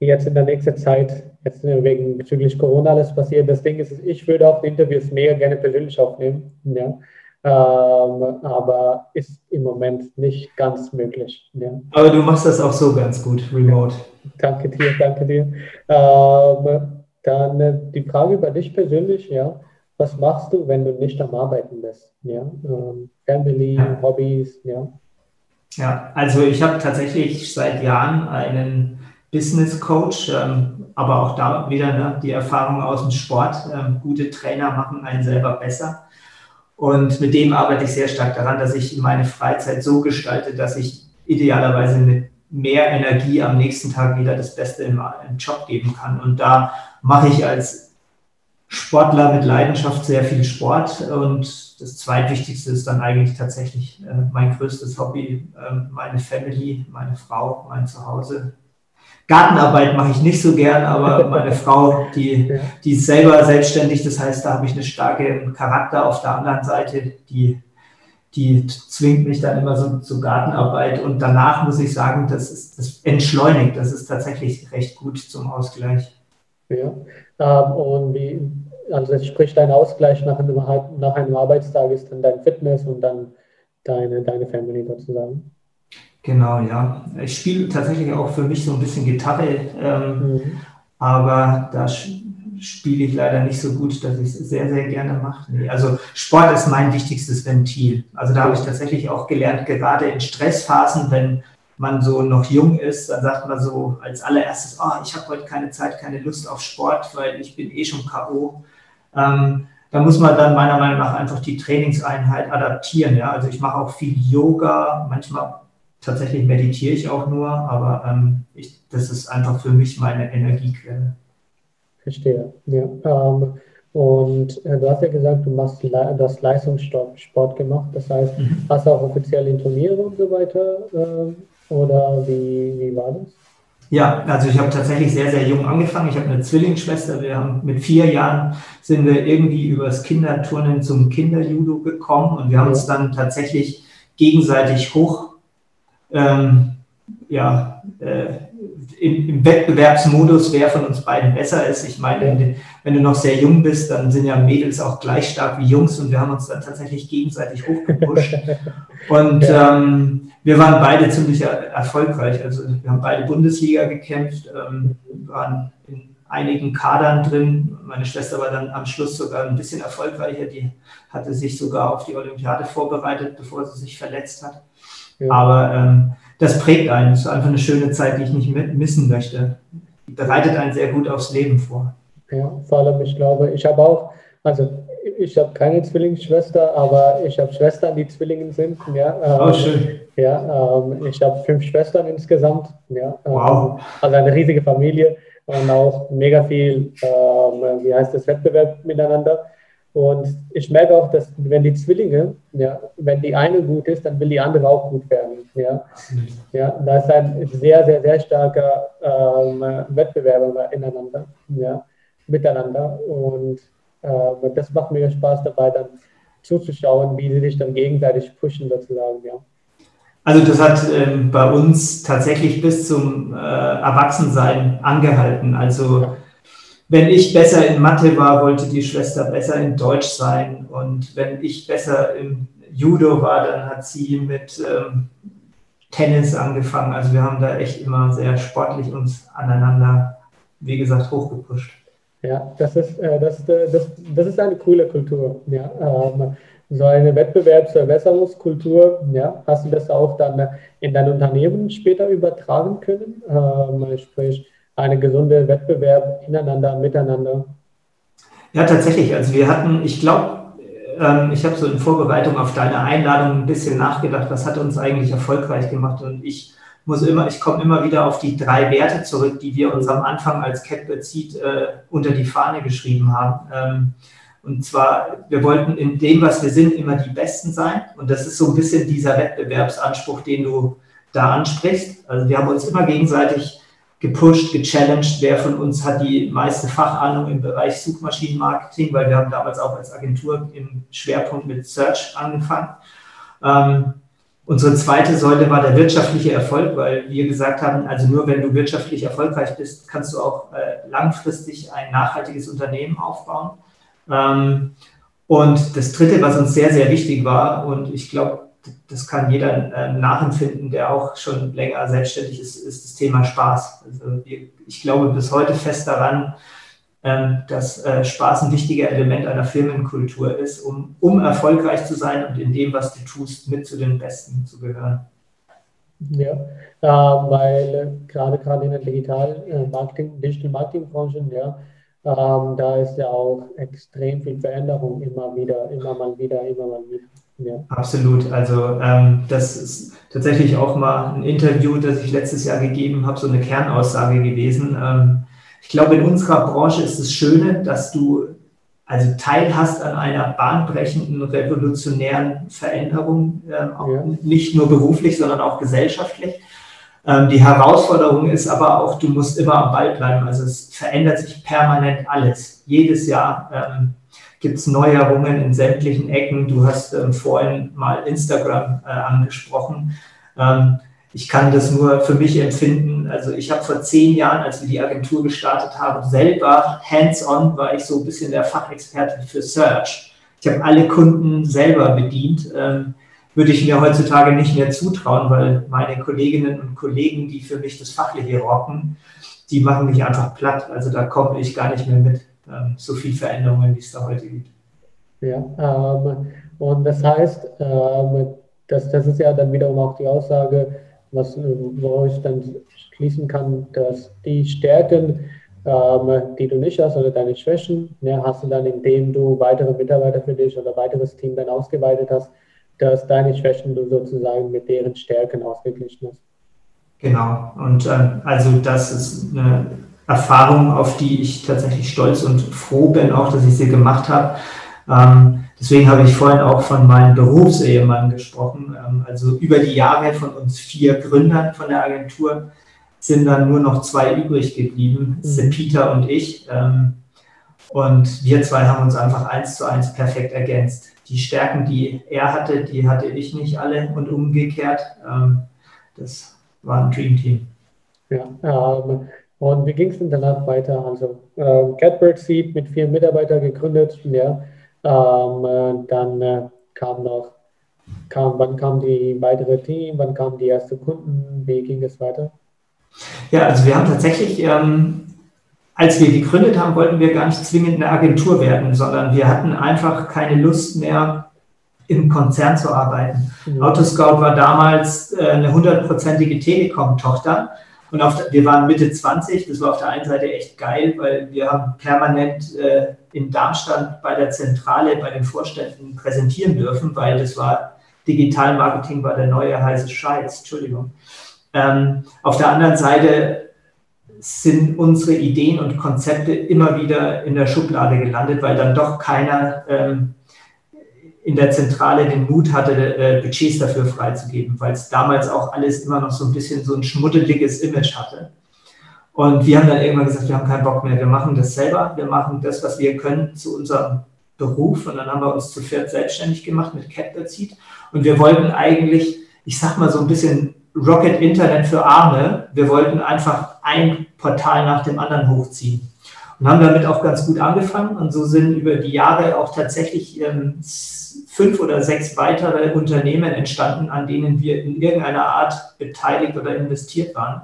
S1: jetzt in der nächsten Zeit, jetzt wegen bezüglich Corona alles passiert. Das Ding ist, ich würde auch die Interviews mega gerne persönlich aufnehmen. Ja. Ähm, aber ist im Moment nicht ganz möglich. Ja.
S2: Aber du machst das auch so ganz gut, remote.
S1: Danke dir, danke dir. Ähm, dann die Frage über dich persönlich, ja. Was machst du, wenn du nicht am Arbeiten bist? Ja? Ähm, Family, ja. Hobbys, ja.
S2: Ja, also ich habe tatsächlich seit Jahren einen Business Coach, ähm, aber auch da wieder ne, die Erfahrung aus dem Sport. Ähm, gute Trainer machen einen selber besser. Und mit dem arbeite ich sehr stark daran, dass ich meine Freizeit so gestalte, dass ich idealerweise mit mehr Energie am nächsten Tag wieder das Beste im, im Job geben kann. Und da mache ich als Sportler mit Leidenschaft sehr viel Sport. Und das zweitwichtigste ist dann eigentlich tatsächlich äh, mein größtes Hobby, äh, meine Family, meine Frau, mein Zuhause, Gartenarbeit mache ich nicht so gern, aber meine Frau, die, die ist selber selbstständig, das heißt, da habe ich eine starke Charakter auf der anderen Seite, die, die zwingt mich dann immer so zur Gartenarbeit. Und danach muss ich sagen, das ist das entschleunigt, das ist tatsächlich recht gut zum Ausgleich.
S1: Ja, ähm, und wie, also sprich dein Ausgleich nach einem, nach einem Arbeitstag ist dann dein Fitness und dann deine, deine Family sozusagen.
S2: Genau, ja. Ich spiele tatsächlich auch für mich so ein bisschen Gitarre, ähm, mhm. aber da spiele ich leider nicht so gut, dass ich es sehr, sehr gerne mache. Nee, also Sport ist mein wichtigstes Ventil. Also da habe ich tatsächlich auch gelernt, gerade in Stressphasen, wenn man so noch jung ist, dann sagt man so als allererstes, oh, ich habe heute keine Zeit, keine Lust auf Sport, weil ich bin eh schon K.O. Ähm, da muss man dann meiner Meinung nach einfach die Trainingseinheit adaptieren. Ja? Also ich mache auch viel Yoga, manchmal tatsächlich meditiere ich auch nur, aber ähm, ich, das ist einfach für mich meine Energiequelle.
S1: Verstehe. Ja. Ähm, und äh, du hast ja gesagt, du machst du hast Leistungssport gemacht. Das heißt, mhm. hast du auch offizielle Turniere und so weiter? Äh, oder wie, wie war das?
S2: Ja, also ich habe tatsächlich sehr, sehr jung angefangen. Ich habe eine Zwillingsschwester. Wir haben mit vier Jahren sind wir irgendwie übers Kinderturnen zum Kinderjudo gekommen und wir haben uns dann tatsächlich gegenseitig hoch ähm, ja, äh, im, im, Wettbewerbsmodus, wer von uns beiden besser ist. Ich meine, wenn du noch sehr jung bist, dann sind ja Mädels auch gleich stark wie Jungs und wir haben uns dann tatsächlich gegenseitig hochgepusht. und ähm, wir waren beide ziemlich erfolgreich. Also wir haben beide Bundesliga gekämpft, ähm, waren in einigen Kadern drin. Meine Schwester war dann am Schluss sogar ein bisschen erfolgreicher. Die hatte sich sogar auf die Olympiade vorbereitet, bevor sie sich verletzt hat. Ja. Aber ähm, das prägt einen. Das ist einfach eine schöne Zeit, die ich nicht missen möchte. Bereitet einen sehr gut aufs Leben vor.
S1: Ja, vor allem, ich glaube, ich habe auch, also ich habe keine Zwillingsschwester, aber ich habe Schwestern, die Zwillingen sind. Ja,
S2: ähm, oh, schön.
S1: Ja, ähm, ich habe fünf Schwestern insgesamt. Ja,
S2: ähm, wow.
S1: Also eine riesige Familie und auch mega viel, ähm, wie heißt das, Wettbewerb miteinander. Und ich merke auch, dass wenn die Zwillinge, ja, wenn die eine gut ist, dann will die andere auch gut werden. Ja, ja da ist ein sehr, sehr, sehr starker ähm, Wettbewerb ineinander, ja, miteinander. Und äh, das macht mir Spaß dabei, dann zuzuschauen, wie sie sich dann gegenseitig pushen, sozusagen. Ja.
S2: Also das hat ähm, bei uns tatsächlich bis zum äh, Erwachsensein angehalten. Also wenn ich besser in Mathe war, wollte die Schwester besser in Deutsch sein. Und wenn ich besser im Judo war, dann hat sie mit ähm, Tennis angefangen. Also wir haben da echt immer sehr sportlich uns aneinander, wie gesagt, hochgepusht.
S1: Ja, das ist, äh, das, äh, das, das ist eine coole Kultur. Ja. Ähm, so eine Wettbewerbsverbesserungskultur, ja, hast du das auch dann in dein Unternehmen später übertragen können? Ähm, sprich, eine gesunde Wettbewerb ineinander, miteinander.
S2: Ja, tatsächlich. Also wir hatten, ich glaube, ähm, ich habe so in Vorbereitung auf deine Einladung ein bisschen nachgedacht, was hat uns eigentlich erfolgreich gemacht und ich muss immer, ich komme immer wieder auf die drei Werte zurück, die wir uns am Anfang als Catbird Seed äh, unter die Fahne geschrieben haben. Ähm, und zwar, wir wollten in dem, was wir sind, immer die Besten sein. Und das ist so ein bisschen dieser Wettbewerbsanspruch, den du da ansprichst. Also wir haben uns immer gegenseitig gepusht, gechallenged, wer von uns hat die meiste Fachahnung im Bereich Suchmaschinenmarketing, weil wir haben damals auch als Agentur im Schwerpunkt mit Search angefangen. Ähm, unsere zweite Säule war der wirtschaftliche Erfolg, weil wir gesagt haben, also nur wenn du wirtschaftlich erfolgreich bist, kannst du auch äh, langfristig ein nachhaltiges Unternehmen aufbauen. Ähm, und das Dritte, was uns sehr, sehr wichtig war, und ich glaube, das kann jeder äh, nachempfinden, der auch schon länger selbstständig ist, ist das Thema Spaß. Also ich glaube bis heute fest daran, ähm, dass äh, Spaß ein wichtiger Element einer Firmenkultur ist, um, um erfolgreich zu sein und in dem, was du tust, mit zu den Besten zu gehören.
S1: Ja, äh, weil gerade gerade in der Digital Marketing, Digital Marketing Branche, ja, ähm, da ist ja auch extrem viel Veränderung immer wieder, immer mal wieder, immer mal wieder.
S2: Ja. Absolut. Also ähm, das ist tatsächlich auch mal ein Interview, das ich letztes Jahr gegeben habe, so eine Kernaussage gewesen. Ähm, ich glaube, in unserer Branche ist es Schöne, dass du also Teil hast an einer bahnbrechenden, revolutionären Veränderung, ähm, ja. nicht nur beruflich, sondern auch gesellschaftlich. Ähm, die Herausforderung ist aber auch, du musst immer am Ball bleiben. Also es verändert sich permanent alles. Jedes Jahr ähm, gibt es Neuerungen in sämtlichen Ecken. Du hast ähm, vorhin mal Instagram äh, angesprochen. Ähm, ich kann das nur für mich empfinden. Also ich habe vor zehn Jahren, als wir die Agentur gestartet haben, selber hands-on war ich so ein bisschen der Fachexperte für Search. Ich habe alle Kunden selber bedient. Ähm, würde ich mir heutzutage nicht mehr zutrauen, weil meine Kolleginnen und Kollegen, die für mich das Fachliche rocken, die machen mich einfach platt. Also da komme ich gar nicht mehr mit. Ähm, so viel Veränderungen, wie es da heute gibt.
S1: Ja, ähm, und das heißt, ähm, das, das ist ja dann wiederum auch die Aussage, was, wo ich dann schließen kann, dass die Stärken, ähm, die du nicht hast oder deine Schwächen, ja, hast du dann, indem du weitere Mitarbeiter für dich oder weiteres Team dann ausgeweitet hast, dass deine Schwächen du sozusagen mit deren Stärken ausgeglichen hast.
S2: Genau, und ähm, also das ist eine Erfahrung, auf die ich tatsächlich stolz und froh bin, auch dass ich sie gemacht habe. Ähm, deswegen habe ich vorhin auch von meinem Berufsehemann gesprochen. Ähm, also über die Jahre von uns vier Gründern von der Agentur sind dann nur noch zwei übrig geblieben, mhm. Peter und ich. Ähm, und wir zwei haben uns einfach eins zu eins perfekt ergänzt. Die Stärken, die er hatte, die hatte ich nicht alle und umgekehrt. Ähm, das war ein Dream Team.
S1: Ja, ähm, und wie ging es denn danach weiter? Also äh, Catbird Seed mit vier Mitarbeitern gegründet, ja. Ähm, äh, dann äh, kam noch, kam, wann kam die weitere Team, wann kamen die ersten Kunden, wie ging es weiter?
S2: Ja, also wir haben tatsächlich, ähm, als wir gegründet haben, wollten wir gar nicht zwingend eine Agentur werden, sondern wir hatten einfach keine Lust mehr, im Konzern zu arbeiten. Mhm. Autoscout war damals äh, eine hundertprozentige Telekom-Tochter. Und auf, wir waren Mitte 20, das war auf der einen Seite echt geil, weil wir haben permanent äh, in Darmstadt bei der Zentrale, bei den Vorständen präsentieren dürfen, weil das war, Digital Marketing war der neue heiße Scheiß, Entschuldigung. Ähm, auf der anderen Seite sind unsere Ideen und Konzepte immer wieder in der Schublade gelandet, weil dann doch keiner ähm, in der Zentrale den Mut hatte, äh, Budgets dafür freizugeben, weil es damals auch alles immer noch so ein bisschen so ein schmuddeliges Image hatte. Und wir haben dann irgendwann gesagt, wir haben keinen Bock mehr, wir machen das selber, wir machen das, was wir können zu unserem Beruf. Und dann haben wir uns zu viert selbstständig gemacht mit Catbird Seed. Und wir wollten eigentlich, ich sag mal so ein bisschen Rocket Internet für Arme. Wir wollten einfach ein Portal nach dem anderen hochziehen und haben damit auch ganz gut angefangen. Und so sind über die Jahre auch tatsächlich ähm, fünf oder sechs weitere Unternehmen entstanden, an denen wir in irgendeiner Art beteiligt oder investiert waren.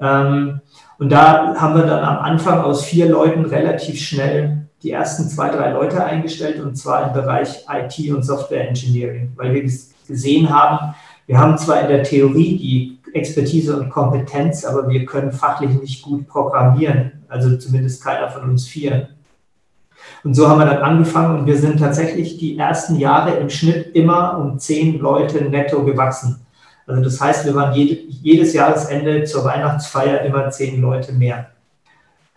S2: Ähm, und da haben wir dann am Anfang aus vier Leuten relativ schnell die ersten zwei, drei Leute eingestellt und zwar im Bereich IT und Software Engineering, weil wir gesehen haben, wir haben zwar in der Theorie die Expertise und Kompetenz, aber wir können fachlich nicht gut programmieren, also zumindest keiner von uns vier. Und so haben wir dann angefangen und wir sind tatsächlich die ersten Jahre im Schnitt immer um zehn Leute netto gewachsen. Also das heißt, wir waren jede, jedes Jahresende zur Weihnachtsfeier immer zehn Leute mehr.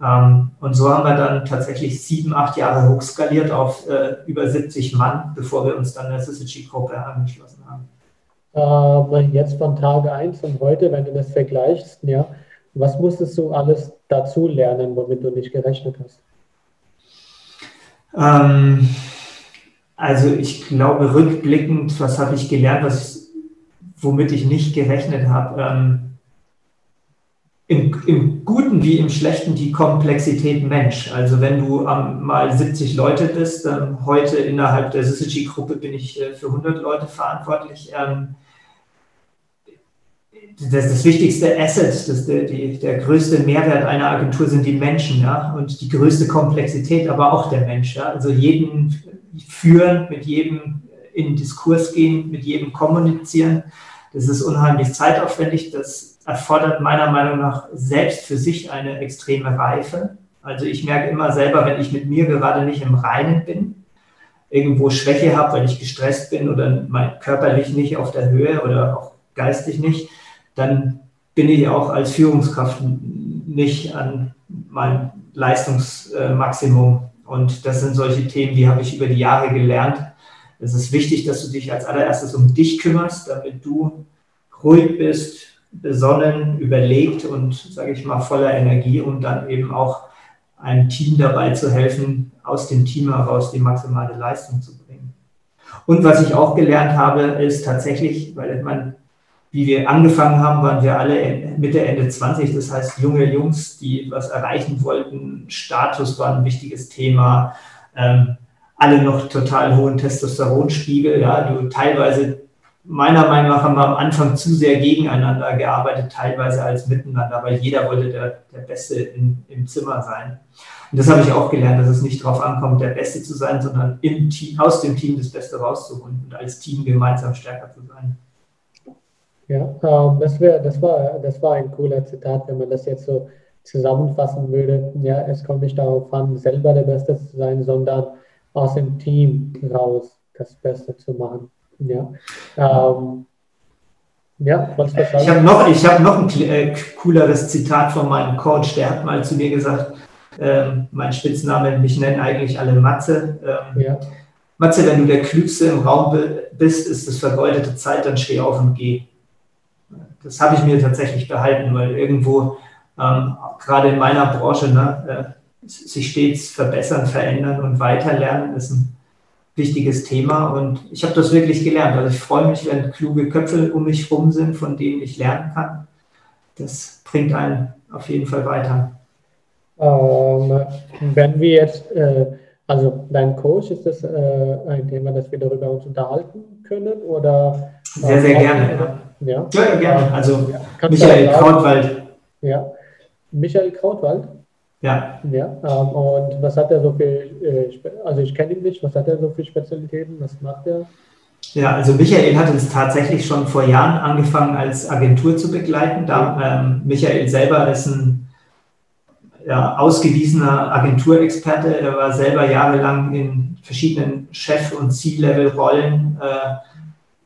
S2: Ähm, und so haben wir dann tatsächlich sieben, acht Jahre hochskaliert auf äh, über 70 Mann, bevor wir uns dann der Syzygy-Gruppe angeschlossen haben.
S1: Ähm, jetzt von Tage 1 und heute, wenn du das vergleichst, ja, was musstest du alles dazu lernen, womit du nicht gerechnet hast?
S2: Ähm, also ich glaube, rückblickend, was habe ich gelernt, was, womit ich nicht gerechnet habe? Ähm, im, im, Guten wie im Schlechten die Komplexität Mensch. Also wenn du ähm, mal 70 Leute bist, ähm, heute innerhalb der Syzygy-Gruppe bin ich äh, für 100 Leute verantwortlich. Ähm, das, das wichtigste Asset, das, der, die, der größte Mehrwert einer Agentur sind die Menschen, ja, und die größte Komplexität, aber auch der Mensch, ja. Also jeden führen, mit jedem in Diskurs gehen, mit jedem kommunizieren. Das ist unheimlich zeitaufwendig. Das erfordert meiner Meinung nach selbst für sich eine extreme Reife. Also ich merke immer selber, wenn ich mit mir gerade nicht im Reinen bin, irgendwo Schwäche habe, weil ich gestresst bin oder mein körperlich nicht auf der Höhe oder auch geistig nicht, dann bin ich auch als Führungskraft nicht an meinem Leistungsmaximum. Und das sind solche Themen, die habe ich über die Jahre gelernt. Es ist wichtig, dass du dich als allererstes um dich kümmerst, damit du ruhig bist, besonnen, überlegt und, sage ich mal, voller Energie, um dann eben auch einem Team dabei zu helfen, aus dem Team heraus die maximale Leistung zu bringen. Und was ich auch gelernt habe, ist tatsächlich, weil man wie wir angefangen haben, waren wir alle Mitte, Ende 20. Das heißt, junge Jungs, die was erreichen wollten. Status war ein wichtiges Thema. Ähm, alle noch total hohen Testosteronspiegel. Ja, du teilweise, meiner Meinung nach, haben wir am Anfang zu sehr gegeneinander gearbeitet, teilweise als miteinander, weil jeder wollte der, der Beste in, im Zimmer sein. Und das habe ich auch gelernt, dass es nicht darauf ankommt, der Beste zu sein, sondern im Team, aus dem Team das Beste rauszuholen und als Team gemeinsam stärker zu sein.
S1: Ja, ähm, das, wär, das, war, das war ein cooler Zitat, wenn man das jetzt so zusammenfassen würde. Ja, es kommt nicht darauf an, selber der Beste zu sein, sondern aus dem Team raus das Beste zu machen. Ja, ähm,
S2: ja was Ich habe noch, hab noch ein äh, cooleres Zitat von meinem Coach, der hat mal zu mir gesagt, ähm, mein Spitzname, mich nennen eigentlich alle Matze. Ähm, ja. Matze, wenn du der Klügste im Raum bist, ist es vergeudete Zeit, dann steh auf und geh das habe ich mir tatsächlich behalten, weil irgendwo, ähm, gerade in meiner Branche, ne, äh, sich stets verbessern, verändern und weiterlernen ist ein wichtiges Thema. Und ich habe das wirklich gelernt. Also ich freue mich, wenn kluge Köpfe um mich herum sind, von denen ich lernen kann. Das bringt einen auf jeden Fall weiter.
S1: Ähm, wenn wir jetzt, äh, also dein Coach, ist das äh, ein Thema, das wir darüber uns unterhalten können? Oder,
S2: sehr, sehr gerne. Ja. Ja, ja, gerne. Also ja. Michael Krautwald.
S1: Ja. Michael Krautwald? Ja. ja ähm, und was hat er so für, äh, also ich kenne ihn nicht, was hat er so für Spezialitäten, was macht er?
S2: Ja, also Michael hat uns tatsächlich schon vor Jahren angefangen, als Agentur zu begleiten. Da, ähm, Michael selber ist ein ja, ausgewiesener Agenturexperte. Er war selber jahrelang in verschiedenen Chef- und C-Level-Rollen äh,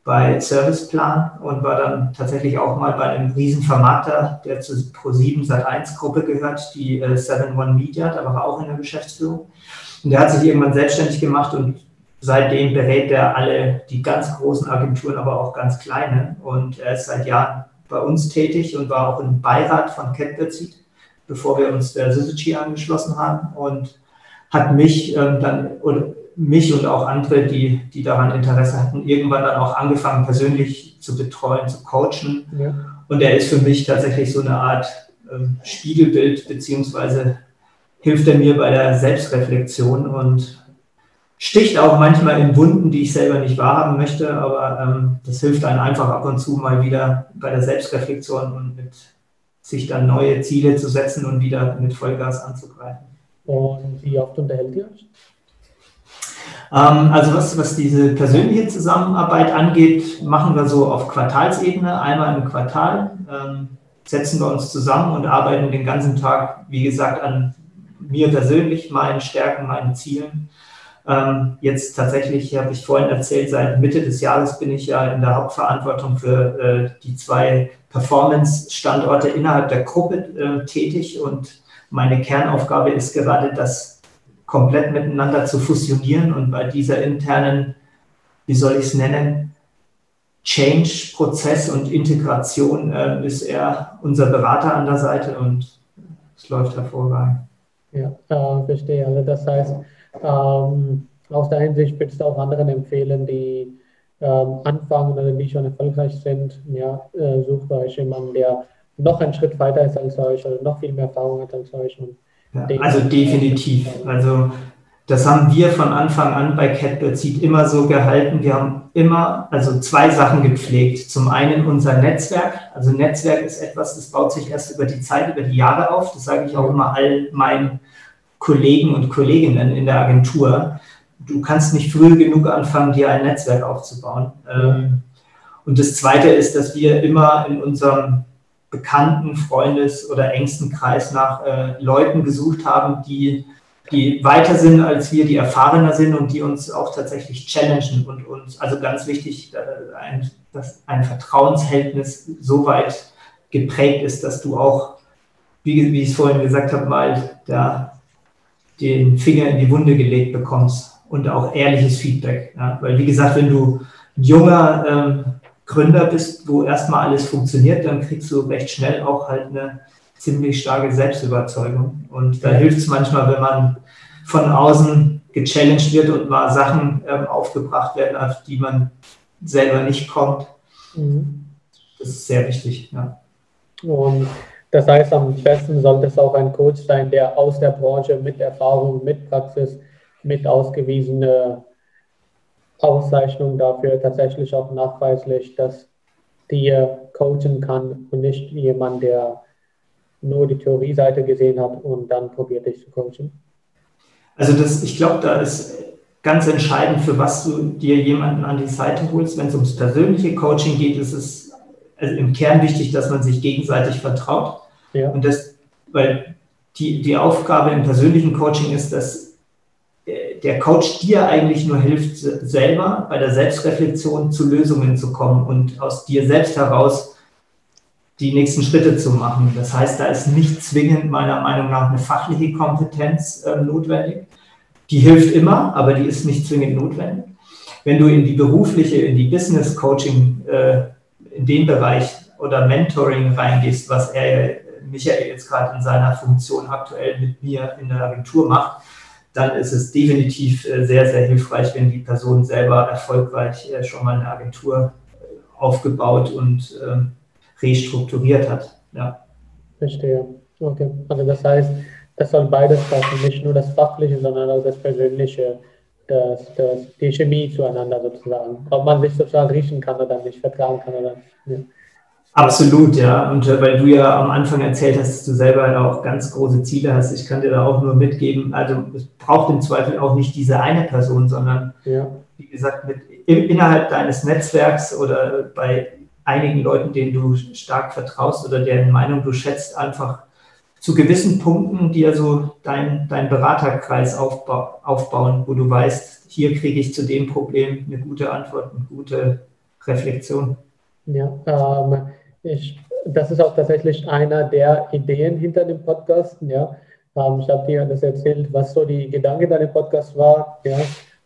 S2: bei Serviceplan und war dann tatsächlich auch mal bei einem Riesenvermarkter, der zur Pro7 Sat1 Gruppe gehört, die äh, 7-One Media, da war er auch in der Geschäftsführung. Und der hat sich irgendwann selbstständig gemacht und seitdem berät er alle, die ganz großen Agenturen, aber auch ganz kleine. Und er ist seit Jahren bei uns tätig und war auch im Beirat von Catbird bevor wir uns der Syzygy angeschlossen haben und hat mich ähm, dann oder mich und auch andere, die, die daran Interesse hatten, irgendwann dann auch angefangen, persönlich zu betreuen, zu coachen. Ja. Und er ist für mich tatsächlich so eine Art ähm, Spiegelbild, beziehungsweise hilft er mir bei der Selbstreflexion und sticht auch manchmal in Wunden, die ich selber nicht wahrhaben möchte, aber ähm, das hilft einem einfach ab und zu mal wieder bei der Selbstreflexion und mit sich dann neue Ziele zu setzen und wieder mit Vollgas anzugreifen.
S1: Und wie oft unterhält ihr euch?
S2: Ähm, also was, was diese persönliche Zusammenarbeit angeht, machen wir so auf Quartalsebene, einmal im Quartal, ähm, setzen wir uns zusammen und arbeiten den ganzen Tag, wie gesagt, an mir persönlich, meinen Stärken, meinen Zielen. Ähm, jetzt tatsächlich, habe ich vorhin erzählt, seit Mitte des Jahres bin ich ja in der Hauptverantwortung für äh, die zwei Performance-Standorte innerhalb der Gruppe äh, tätig und meine Kernaufgabe ist gerade das komplett miteinander zu fusionieren und bei dieser internen, wie soll ich es nennen, Change-Prozess und Integration äh, ist er unser Berater an der Seite und es läuft hervorragend.
S1: Ja, äh, verstehe. Also das heißt, ähm, aus der Hinsicht würdest du auch anderen empfehlen, die ähm, anfangen oder die schon erfolgreich sind, ja, äh, sucht euch jemanden, der noch einen Schritt weiter ist als euch oder noch viel mehr Erfahrung hat als euch und
S2: ja, also definitiv. Also das haben wir von Anfang an bei Catbird Seed immer so gehalten. Wir haben immer also zwei Sachen gepflegt. Zum einen unser Netzwerk. Also Netzwerk ist etwas, das baut sich erst über die Zeit, über die Jahre auf. Das sage ich auch immer all meinen Kollegen und Kolleginnen in der Agentur. Du kannst nicht früh genug anfangen, dir ein Netzwerk aufzubauen. Ähm, und das Zweite ist, dass wir immer in unserem bekannten Freundes- oder engsten Kreis nach äh, Leuten gesucht haben, die, die weiter sind als wir, die erfahrener sind und die uns auch tatsächlich challengen und uns, also ganz wichtig, äh, ein, dass ein Vertrauensverhältnis so weit geprägt ist, dass du auch, wie, wie ich es vorhin gesagt habe, mal da den Finger in die Wunde gelegt bekommst und auch ehrliches Feedback. Ja? Weil, wie gesagt, wenn du junger ähm, Gründer bist, wo erstmal alles funktioniert, dann kriegst du recht schnell auch halt eine ziemlich starke Selbstüberzeugung. Und da hilft es manchmal, wenn man von außen gechallenged wird und mal Sachen ähm, aufgebracht werden, auf die man selber nicht kommt. Mhm. Das ist sehr wichtig. Ja.
S1: Und das heißt, am besten sollte es auch ein Coach sein, der aus der Branche mit Erfahrung, mit Praxis, mit ausgewiesene Auszeichnung dafür tatsächlich auch nachweislich, dass dir coachen kann und nicht jemand, der nur die Theorieseite gesehen hat und dann probiert dich zu coachen?
S2: Also das, ich glaube, da ist ganz entscheidend, für was du dir jemanden an die Seite holst. Wenn es ums persönliche Coaching geht, ist es also im Kern wichtig, dass man sich gegenseitig vertraut. Ja. Und das, weil die, die Aufgabe im persönlichen Coaching ist, dass der Coach dir eigentlich nur hilft, selber bei der Selbstreflexion zu Lösungen zu kommen und aus dir selbst heraus die nächsten Schritte zu machen. Das heißt, da ist nicht zwingend meiner Meinung nach eine fachliche Kompetenz äh, notwendig. Die hilft immer, aber die ist nicht zwingend notwendig. Wenn du in die berufliche, in die Business Coaching, äh, in den Bereich oder Mentoring reingehst, was er, Michael jetzt gerade in seiner Funktion aktuell mit mir in der Agentur macht, dann ist es definitiv äh, sehr, sehr hilfreich, wenn die Person selber erfolgreich äh, schon mal eine Agentur äh, aufgebaut und ähm, restrukturiert hat. Ja.
S1: Verstehe. Okay. Also das heißt, das soll beides passen, nicht nur das Fachliche, sondern auch das Persönliche, das, das, die Chemie zueinander sozusagen. Ob man sich sozusagen riechen kann oder nicht, vertragen kann oder nicht.
S2: Absolut, ja. Und äh, weil du ja am Anfang erzählt hast, dass du selber auch ganz große Ziele hast, ich kann dir da auch nur mitgeben, also es braucht im Zweifel auch nicht diese eine Person, sondern ja. wie gesagt, mit, innerhalb deines Netzwerks oder bei einigen Leuten, denen du stark vertraust oder deren Meinung du schätzt, einfach zu gewissen Punkten dir so dein, dein Beraterkreis aufba aufbauen, wo du weißt, hier kriege ich zu dem Problem eine gute Antwort, eine gute Reflexion.
S1: Ja, ähm, ich, das ist auch tatsächlich einer der Ideen hinter dem Podcast. Ja. Ähm, ich habe dir das erzählt, was so die Gedanke deines Podcasts war. Ja.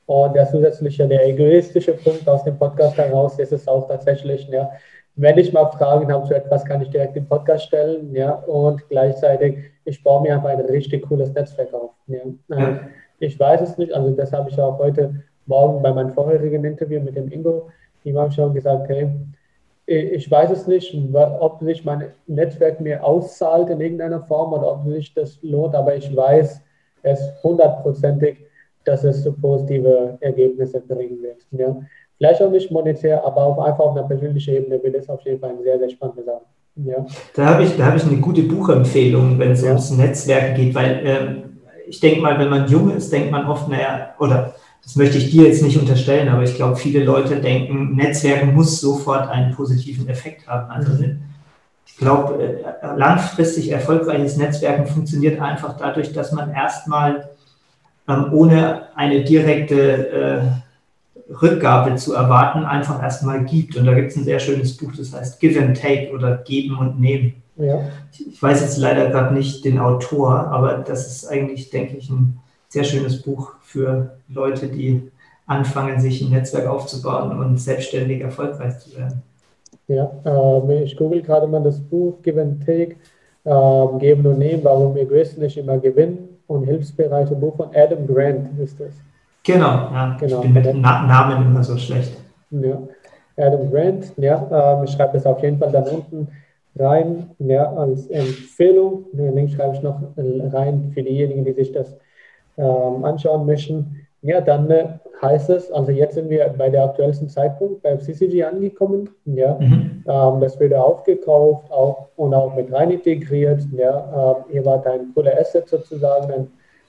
S1: Und der zusätzliche, der egoistische Punkt aus dem Podcast heraus ist es auch tatsächlich, ja, wenn ich mal Fragen habe zu etwas, kann ich direkt im Podcast stellen. Ja. Und gleichzeitig, ich baue mir einfach ein richtig cooles Netzwerk auf. Ja. ja. Ich weiß es nicht, also das habe ich auch heute Morgen bei meinem vorherigen Interview mit dem Ingo, ihm habe ich schon gesagt, hey, ich weiß es nicht, ob sich mein Netzwerk mir auszahlt in irgendeiner Form oder ob sich das lohnt, aber ich weiß es hundertprozentig, dass es so positive Ergebnisse bringen wird. Ja. Vielleicht auch nicht monetär, aber auch einfach auf einer persönlichen Ebene wird es auf jeden Fall eine sehr, sehr spannende Sache.
S2: Ja. Da habe ich, hab ich eine gute Buchempfehlung, wenn es ja. ums Netzwerk geht, weil ähm, ich denke mal, wenn man jung ist, denkt man oft, naja, oder das möchte ich dir jetzt nicht unterstellen, aber ich glaube, viele Leute denken, Netzwerken muss sofort einen positiven Effekt haben. Also mhm. ich glaube, äh, langfristig erfolgreiches Netzwerken funktioniert einfach dadurch, dass man erstmal ähm, ohne eine direkte äh, Rückgabe zu erwarten, einfach erstmal gibt. Und da gibt es ein sehr schönes Buch, das heißt Give and Take oder Geben und Nehmen. Ja. Ich weiß jetzt leider gerade nicht den Autor, aber das ist eigentlich, denke ich, ein sehr schönes Buch für Leute, die anfangen, sich ein Netzwerk aufzubauen und selbstständig erfolgreich zu werden.
S1: Ja, äh, ich google gerade mal das Buch Give and Take, äh, Geben und Nehmen, warum Egoisten nicht immer gewinnen und hilfsbereite Buch von Adam Grant ist das.
S2: Genau, ja, genau. ich bin mit Na Namen immer so schlecht.
S1: Ja, Adam Grant, ja, äh, ich schreibe das auf jeden Fall da unten rein, ja, als Empfehlung. Den Link schreibe ich noch rein für diejenigen, die sich das ähm, anschauen möchten, ja, dann äh, heißt es, also jetzt sind wir bei der aktuellsten Zeitpunkt beim CCG angekommen. Ja, mhm. ähm, das wurde aufgekauft auch, und auch mit rein integriert. Ja, ähm, ihr wart ein cooler Asset sozusagen, ein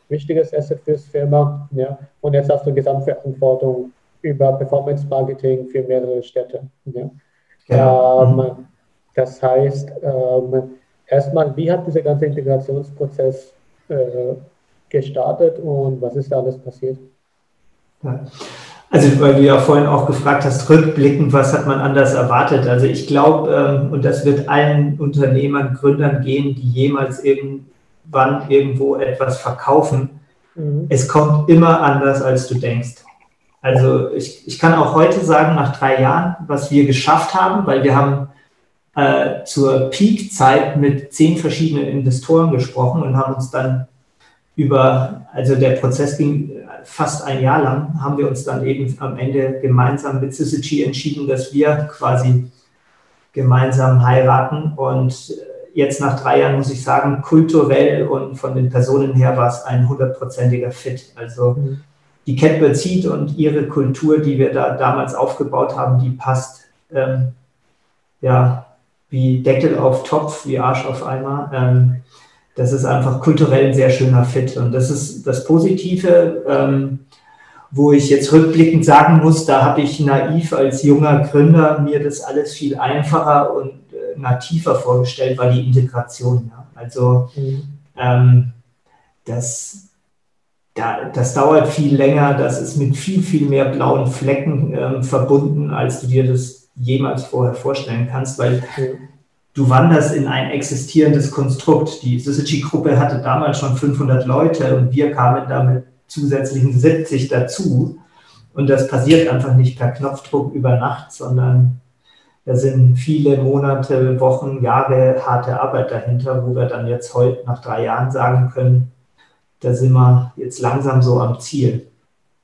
S1: wichtiges Asset fürs Firma. Ja, und jetzt hast du Gesamtverantwortung über Performance Marketing für mehrere Städte. Ja. ja. Ähm, mhm. Das heißt, ähm, erstmal, wie hat dieser ganze Integrationsprozess äh, gestartet und was ist da alles passiert?
S2: Also, weil du ja vorhin auch gefragt hast, rückblickend, was hat man anders erwartet? Also, ich glaube, ähm, und das wird allen Unternehmern, Gründern gehen, die jemals irgendwann irgendwo etwas verkaufen. Mhm. Es kommt immer anders, als du denkst. Also, ich, ich kann auch heute sagen, nach drei Jahren, was wir geschafft haben, weil wir haben äh, zur Peak-Zeit mit zehn verschiedenen Investoren gesprochen und haben uns dann über, also der Prozess ging fast ein Jahr lang, haben wir uns dann eben am Ende gemeinsam mit Syzygy entschieden, dass wir quasi gemeinsam heiraten. Und jetzt nach drei Jahren muss ich sagen, kulturell und von den Personen her war es ein hundertprozentiger Fit. Also mhm. die Catbird Seed und ihre Kultur, die wir da damals aufgebaut haben, die passt ähm, ja wie Deckel auf Topf, wie Arsch auf Eimer. Ähm, das ist einfach kulturell ein sehr schöner Fit. Und das ist das Positive, ähm, wo ich jetzt rückblickend sagen muss, da habe ich naiv als junger Gründer mir das alles viel einfacher und äh, nativer vorgestellt, war die Integration. Ja. Also mhm. ähm, das, da, das dauert viel länger, das ist mit viel, viel mehr blauen Flecken ähm, verbunden, als du dir das jemals vorher vorstellen kannst, weil mhm du wanderst in ein existierendes Konstrukt. Die Syzygy-Gruppe hatte damals schon 500 Leute und wir kamen damit zusätzlichen 70 dazu. Und das passiert einfach nicht per Knopfdruck über Nacht, sondern da sind viele Monate, Wochen, Jahre harte Arbeit dahinter, wo wir dann jetzt heute nach drei Jahren sagen können, da sind wir jetzt langsam so am Ziel.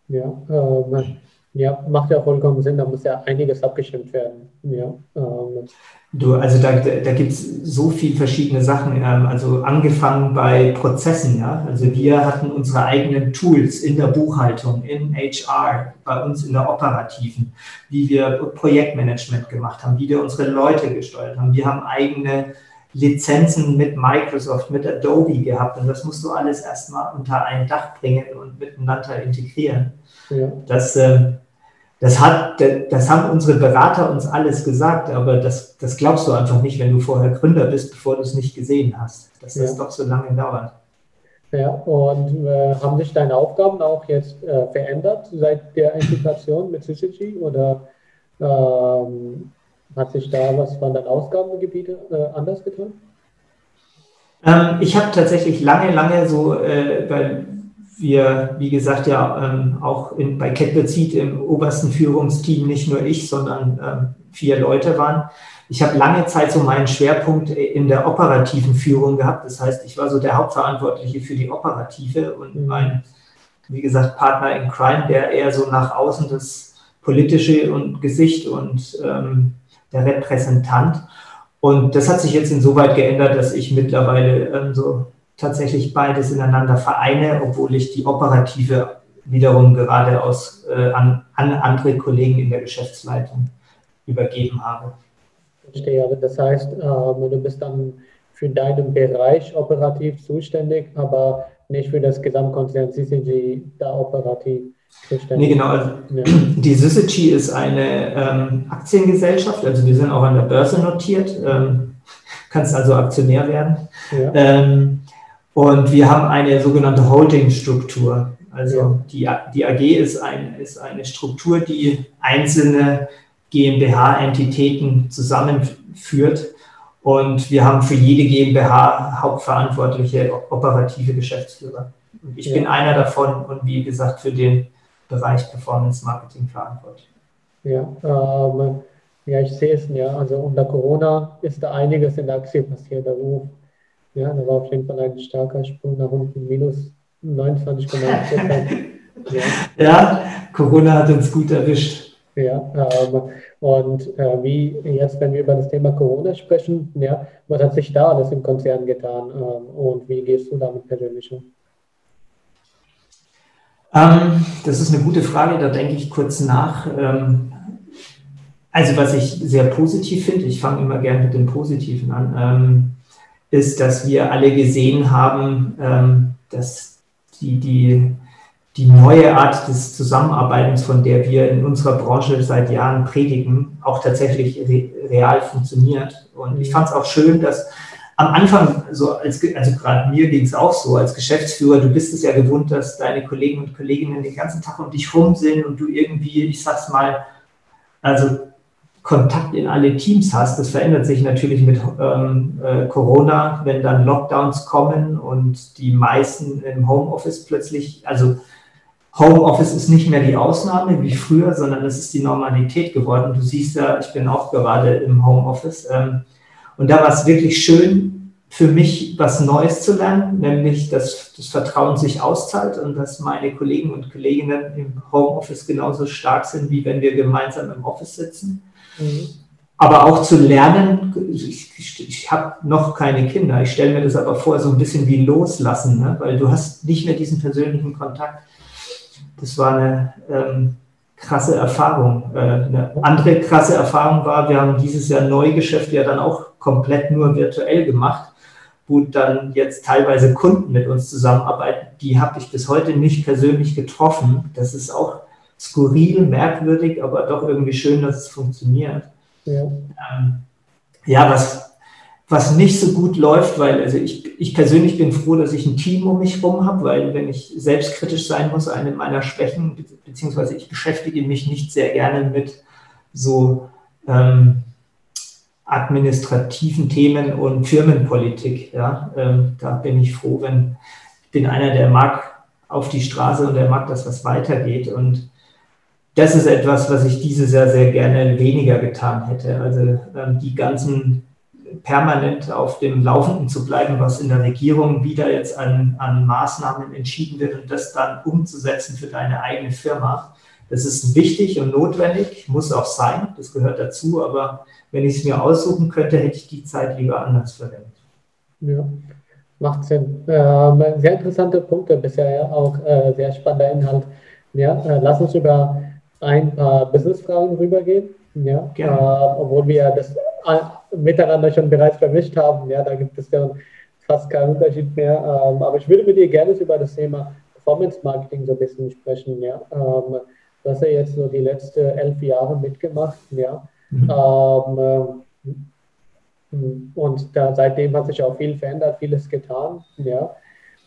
S1: Ja, äh, Ja, macht ja vollkommen Sinn, da muss ja einiges abgestimmt werden. Ja, ähm.
S2: Du, also da, da gibt es so viele verschiedene Sachen, ähm, also angefangen bei Prozessen, ja. Also wir hatten unsere eigenen Tools in der Buchhaltung, in HR, bei uns in der operativen, wie wir Projektmanagement gemacht haben, wie wir unsere Leute gesteuert haben. Wir haben eigene Lizenzen mit Microsoft, mit Adobe gehabt und das musst du alles erstmal unter ein Dach bringen und miteinander integrieren. Ja. Das, äh, das, hat, das haben unsere Berater uns alles gesagt, aber das, das glaubst du einfach nicht, wenn du vorher Gründer bist, bevor du es nicht gesehen hast, dass das ja. doch so lange dauert.
S1: Ja, und äh, haben sich deine Aufgaben auch jetzt äh, verändert seit der Integration mit Syzygy oder ähm, hat sich da was von den Ausgabengebieten äh, anders getan?
S2: Ähm, ich habe tatsächlich lange, lange so, äh, weil wir, wie gesagt, ja ähm, auch in, bei Catbird im obersten Führungsteam nicht nur ich, sondern ähm, vier Leute waren. Ich habe lange Zeit so meinen Schwerpunkt in der operativen Führung gehabt. Das heißt, ich war so der Hauptverantwortliche für die Operative und mhm. mein, wie gesagt, Partner in Crime, der eher so nach außen das politische und Gesicht und ähm, der Repräsentant. Und das hat sich jetzt insoweit geändert, dass ich mittlerweile ähm, so tatsächlich beides ineinander vereine, obwohl ich die operative wiederum gerade aus, äh, an, an andere Kollegen in der Geschäftsleitung übergeben habe.
S1: Verstehe, also das heißt, äh, du bist dann für deinen Bereich operativ zuständig, aber nicht für das Gesamtkonzern CCG da operativ
S2: zuständig. Nee, genau. Also ja. Die Syzygy ist eine ähm, Aktiengesellschaft, also wir sind auch an der Börse notiert, ähm, kannst also Aktionär werden. Ja. Ähm, und wir haben eine sogenannte Holding-Struktur. Also die, die AG ist, ein, ist eine Struktur, die einzelne GmbH-Entitäten zusammenführt. Und wir haben für jede GmbH hauptverantwortliche operative Geschäftsführer. Und ich ja. bin einer davon und wie gesagt für den Bereich Performance Marketing verantwortlich.
S1: Ja, ähm, ja, ich sehe es ja. Also unter Corona ist da einiges in der Aktie passiert. Also ja, da war auf jeden Fall ein starker Sprung nach unten, minus 29,8 Prozent.
S2: ja. ja, Corona hat uns gut erwischt.
S1: Ja, ähm, und äh, wie jetzt, wenn wir über das Thema Corona sprechen, ja, was hat sich da alles im Konzern getan ähm, und wie gehst du damit persönlich um?
S2: Ähm, das ist eine gute Frage, da denke ich kurz nach. Ähm, also was ich sehr positiv finde, ich fange immer gerne mit dem Positiven an. Ist, dass wir alle gesehen haben, ähm, dass die, die, die neue Art des Zusammenarbeitens, von der wir in unserer Branche seit Jahren predigen, auch tatsächlich re real funktioniert. Und ich fand es auch schön, dass am Anfang, so als, also gerade mir ging es auch so, als Geschäftsführer, du bist es ja gewohnt, dass deine Kollegen und Kolleginnen den ganzen Tag um dich rum sind und du irgendwie, ich sag's mal, also Kontakt in alle Teams hast. Das verändert sich natürlich mit ähm, äh, Corona, wenn dann Lockdowns kommen und die meisten im Homeoffice plötzlich, also Homeoffice ist nicht mehr die Ausnahme wie früher, sondern es ist die Normalität geworden. Du siehst ja, ich bin auch gerade im Homeoffice. Ähm, und da war es wirklich schön für mich, was Neues zu lernen, nämlich, dass das Vertrauen sich auszahlt und dass meine Kollegen und Kolleginnen im Homeoffice genauso stark sind, wie wenn wir gemeinsam im Office sitzen. Mhm. Aber auch zu lernen, ich, ich, ich habe noch keine Kinder, ich stelle mir das aber vor, so ein bisschen wie loslassen, ne? weil du hast nicht mehr diesen persönlichen Kontakt. Das war eine ähm, krasse Erfahrung. Äh, eine andere krasse Erfahrung war, wir haben dieses Jahr Neugeschäft ja dann auch komplett nur virtuell gemacht, wo dann jetzt teilweise Kunden mit uns zusammenarbeiten. Die habe ich bis heute nicht persönlich getroffen. Das ist auch skurril, merkwürdig, aber doch irgendwie schön, dass es funktioniert. Ja, ähm, ja was, was nicht so gut läuft, weil also ich, ich persönlich bin froh, dass ich ein Team um mich herum habe, weil wenn ich selbstkritisch sein muss, eine meiner Schwächen, be beziehungsweise ich beschäftige mich nicht sehr gerne mit so ähm, administrativen Themen und Firmenpolitik. Ja, ähm, da bin ich froh, wenn ich bin einer, der mag auf die Straße und der mag, dass was weitergeht und das ist etwas, was ich dieses Jahr sehr gerne weniger getan hätte. Also ähm, die ganzen permanent auf dem Laufenden zu bleiben, was in der Regierung wieder jetzt an, an Maßnahmen entschieden wird und das dann umzusetzen für deine eigene Firma. Das ist wichtig und notwendig, muss auch sein, das gehört dazu, aber wenn ich es mir aussuchen könnte, hätte ich die Zeit lieber anders verwendet.
S1: Ja, macht Sinn. Ähm, sehr interessante Punkte bisher, ja, auch äh, sehr spannender Inhalt. Ja, äh, lass uns über ein paar Business-Fragen rübergehen. Ja, äh, obwohl wir das miteinander schon bereits vermischt haben. Ja, da gibt es ja fast keinen Unterschied mehr. Ähm, aber ich würde mit dir gerne über das Thema Performance Marketing so ein bisschen sprechen. Ja, ähm, du hast ja jetzt so die letzten elf Jahre mitgemacht. Ja, mhm. ähm, und da, seitdem hat sich auch viel verändert, vieles getan. Ja,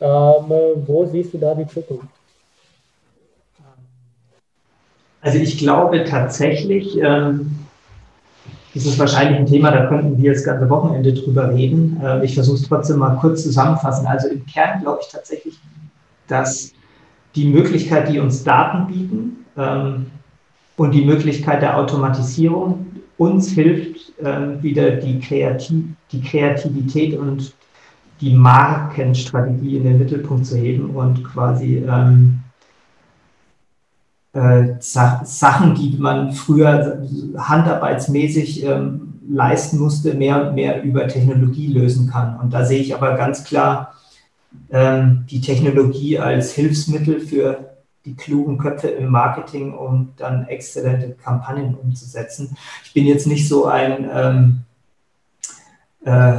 S1: ähm, wo siehst du da die Zukunft?
S2: Also ich glaube tatsächlich, ähm, das ist wahrscheinlich ein Thema, da könnten wir das ganze Wochenende drüber reden. Äh, ich versuche es trotzdem mal kurz zusammenfassen. Also im Kern glaube ich tatsächlich, dass die Möglichkeit, die uns Daten bieten ähm, und die Möglichkeit der Automatisierung uns hilft, äh, wieder die, Kreativ die Kreativität und die Markenstrategie in den Mittelpunkt zu heben und quasi ähm, äh, Sachen, die man früher handarbeitsmäßig ähm, leisten musste, mehr und mehr über Technologie lösen kann. Und da sehe ich aber ganz klar ähm, die Technologie als Hilfsmittel für die klugen Köpfe im Marketing, um dann exzellente Kampagnen umzusetzen. Ich bin jetzt nicht so ein ähm, äh,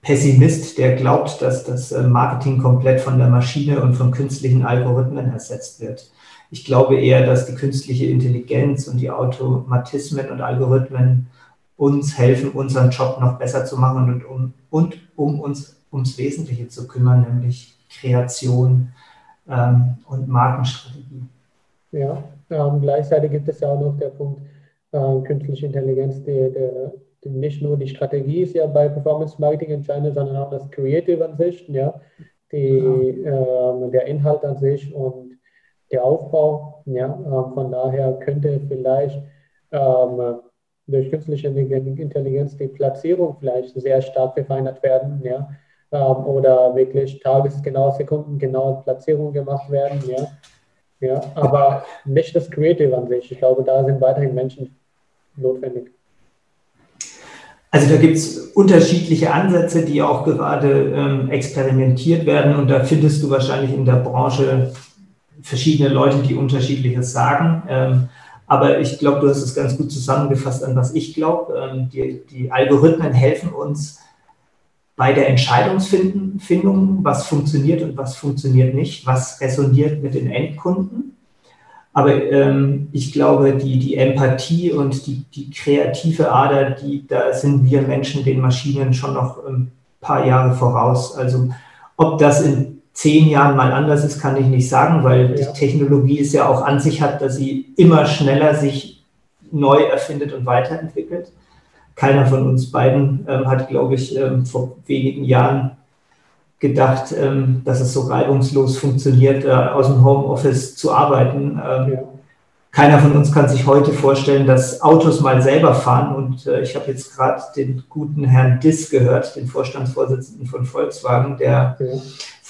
S2: Pessimist, der glaubt, dass das äh, Marketing komplett von der Maschine und von künstlichen Algorithmen ersetzt wird. Ich glaube eher, dass die künstliche Intelligenz und die Automatismen und Algorithmen uns helfen, unseren Job noch besser zu machen und um, und um uns ums Wesentliche zu kümmern, nämlich Kreation ähm, und Markenstrategie.
S1: Ja, ähm, gleichzeitig gibt es ja auch noch der Punkt äh, künstliche Intelligenz, die, der, die, nicht nur die Strategie ist ja bei Performance Marketing entscheidend, sondern auch das Creative an sich, ja, die, ja. Äh, der Inhalt an sich und der Aufbau. Ja, äh, von daher könnte vielleicht ähm, durch künstliche Intelligenz die Platzierung vielleicht sehr stark verfeinert werden. Ja, ähm, oder wirklich tagesgenau, sekundengenau Platzierung gemacht werden. Ja, ja, aber nicht das Creative an sich. Ich glaube, da sind weiterhin Menschen notwendig.
S2: Also da gibt es unterschiedliche Ansätze, die auch gerade ähm, experimentiert werden und da findest du wahrscheinlich in der Branche verschiedene Leute, die unterschiedliches sagen. Ähm, aber ich glaube, du hast es ganz gut zusammengefasst an was ich glaube. Ähm, die, die, Algorithmen helfen uns bei der Entscheidungsfindung, was funktioniert und was funktioniert nicht, was resoniert mit den Endkunden. Aber ähm, ich glaube, die, die Empathie und die, die kreative Ader, die, da sind wir Menschen den Maschinen schon noch ein paar Jahre voraus. Also ob das in zehn Jahren mal anders ist, kann ich nicht sagen, weil ja. die Technologie es ja auch an sich hat, dass sie immer schneller sich neu erfindet und weiterentwickelt. Keiner von uns beiden ähm, hat, glaube ich, ähm, vor wenigen Jahren gedacht, ähm, dass es so reibungslos funktioniert, äh, aus dem Homeoffice zu arbeiten. Ähm, ja. Keiner von uns kann sich heute vorstellen, dass Autos mal selber fahren. Und äh, ich habe jetzt gerade den guten Herrn Diss gehört, den Vorstandsvorsitzenden von Volkswagen, der ja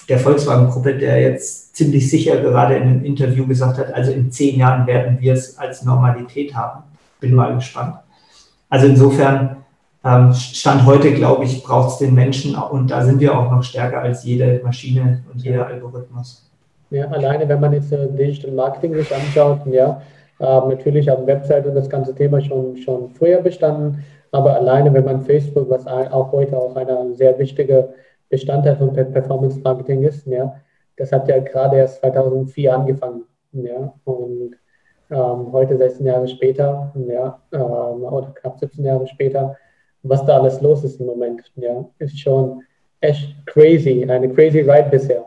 S2: der Volkswagen-Gruppe, der jetzt ziemlich sicher gerade in einem Interview gesagt hat, also in zehn Jahren werden wir es als Normalität haben. Bin mal gespannt. Also insofern, ähm, Stand heute, glaube ich, braucht es den Menschen und da sind wir auch noch stärker als jede Maschine und jeder Algorithmus.
S1: Ja, alleine wenn man jetzt äh, Digital Marketing sich anschaut, ja, äh, natürlich haben Website und das ganze Thema schon, schon früher bestanden, aber alleine wenn man Facebook, was auch heute auch eine sehr wichtige Bestandteil von Performance Marketing ist. Ja. Das hat ja gerade erst 2004 angefangen. Ja. Und ähm, heute, 16 Jahre später, ja, ähm, oder knapp 17 Jahre später, was da alles los ist im Moment, ja, ist schon echt crazy, eine crazy ride bisher.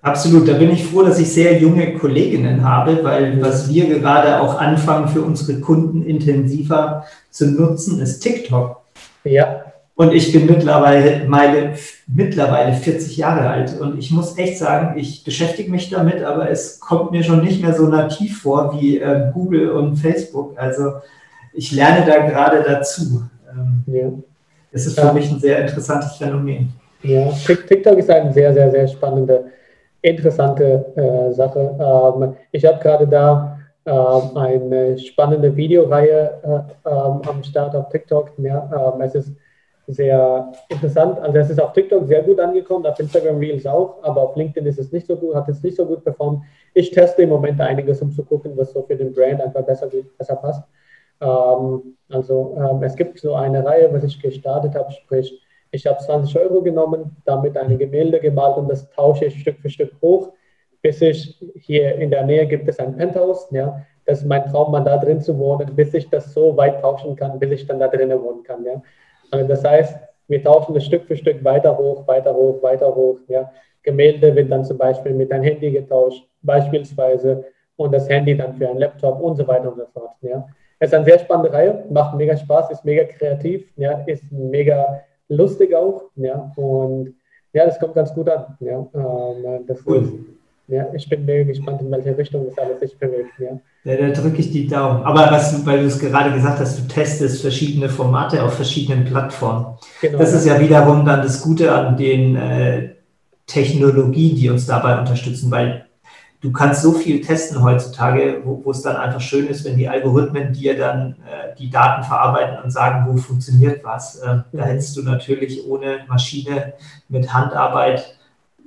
S2: Absolut, da bin ich froh, dass ich sehr junge Kolleginnen habe, weil was wir gerade auch anfangen für unsere Kunden intensiver zu nutzen, ist TikTok.
S1: Ja,
S2: und ich bin mittlerweile, meine, mittlerweile 40 Jahre alt. Und ich muss echt sagen, ich beschäftige mich damit, aber es kommt mir schon nicht mehr so nativ vor wie äh, Google und Facebook. Also ich lerne da gerade dazu. Ähm, ja. Es ist für ja. mich ein sehr interessantes Phänomen.
S1: Ja, TikTok ist eine sehr, sehr, sehr spannende, interessante äh, Sache. Ähm, ich habe gerade da ähm, eine spannende Videoreihe äh, ähm, am Start auf TikTok. Ja, ähm, es ist sehr interessant. Also es ist auf TikTok sehr gut angekommen, auf Instagram Reels auch, aber auf LinkedIn ist es nicht so gut, hat es nicht so gut performt. Ich teste im Moment einiges, um zu gucken, was so für den Brand einfach besser, besser passt. Ähm, also ähm, es gibt so eine Reihe, was ich gestartet habe, sprich, ich habe 20 Euro genommen, damit eine Gemälde gemalt und das tausche ich Stück für Stück hoch, bis ich hier in der Nähe gibt es ein Penthouse, ja, das ist mein Traum, mal da drin zu wohnen, bis ich das so weit tauschen kann, bis ich dann da drinnen wohnen kann, ja. Also das heißt, wir tauschen das Stück für Stück weiter hoch, weiter hoch, weiter hoch, ja. Gemälde wird dann zum Beispiel mit einem Handy getauscht, beispielsweise, und das Handy dann für einen Laptop und so weiter und so fort, ja. Es ist eine sehr spannende Reihe, macht mega Spaß, ist mega kreativ, ja, ist mega lustig auch, ja, und ja, das kommt ganz gut an, ja. Ähm, das cool. ist, ja, ich bin mega gespannt, in welche Richtung das alles sich bewegt, ja.
S2: Ja, da drücke ich die Daumen. Aber was, weil du es gerade gesagt hast, du testest verschiedene Formate auf verschiedenen Plattformen. Genau. Das ist ja wiederum dann das Gute an den äh, Technologien, die uns dabei unterstützen, weil du kannst so viel testen heutzutage, wo, wo es dann einfach schön ist, wenn die Algorithmen dir dann äh, die Daten verarbeiten und sagen, wo funktioniert was. Äh, da mhm. hättest du natürlich ohne Maschine mit Handarbeit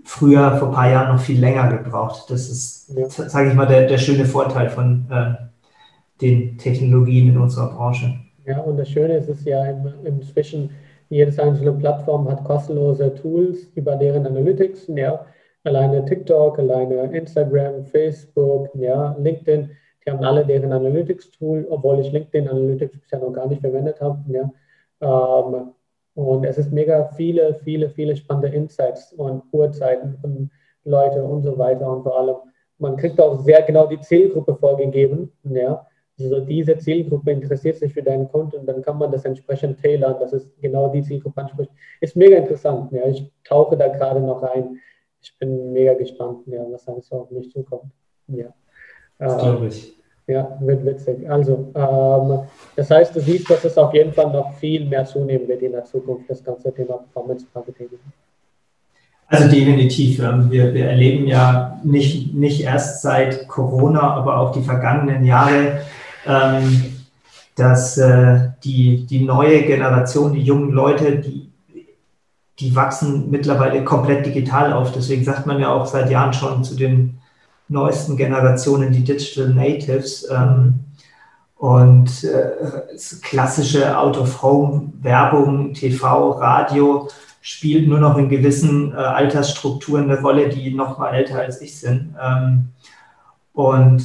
S2: früher vor ein paar Jahren noch viel länger gebraucht. Das ist, ja. sage ich mal, der, der schöne Vorteil von äh, den Technologien in unserer Branche.
S1: Ja, und das Schöne ist es ja inzwischen, jedes einzelne Plattform hat kostenlose Tools über deren Analytics. Ja, alleine TikTok, alleine Instagram, Facebook, ja, LinkedIn, die haben alle deren Analytics-Tool, obwohl ich LinkedIn Analytics bisher noch gar nicht verwendet habe. Ja. Ähm, und es ist mega viele, viele, viele spannende Insights und Uhrzeiten von Leute und so weiter. Und vor allem, man kriegt auch sehr genau die Zielgruppe vorgegeben. Ja. Also diese Zielgruppe interessiert sich für deinen Kunden und dann kann man das entsprechend tailern, dass es genau die Zielgruppe anspricht. Ist mega interessant. Ja. Ich tauche da gerade noch rein ich bin mega gespannt, ja, was alles auf mich zukommt. Ja.
S2: Das glaube ich.
S1: Ja, wird witzig. Also, ähm, das heißt, du siehst, dass es auf jeden Fall noch viel mehr zunehmen wird in der Zukunft, das ganze Thema Performance Marketing.
S2: Also definitiv. Wir, wir erleben ja nicht, nicht erst seit Corona, aber auch die vergangenen Jahre, ähm, dass äh, die, die neue Generation, die jungen Leute, die die wachsen mittlerweile komplett digital auf. Deswegen sagt man ja auch seit Jahren schon zu den neuesten Generationen die Digital Natives. Ähm, und äh, klassische Out-of-Home-Werbung, TV, Radio spielt nur noch in gewissen äh, Altersstrukturen eine Rolle, die noch mal älter als ich sind. Ähm, und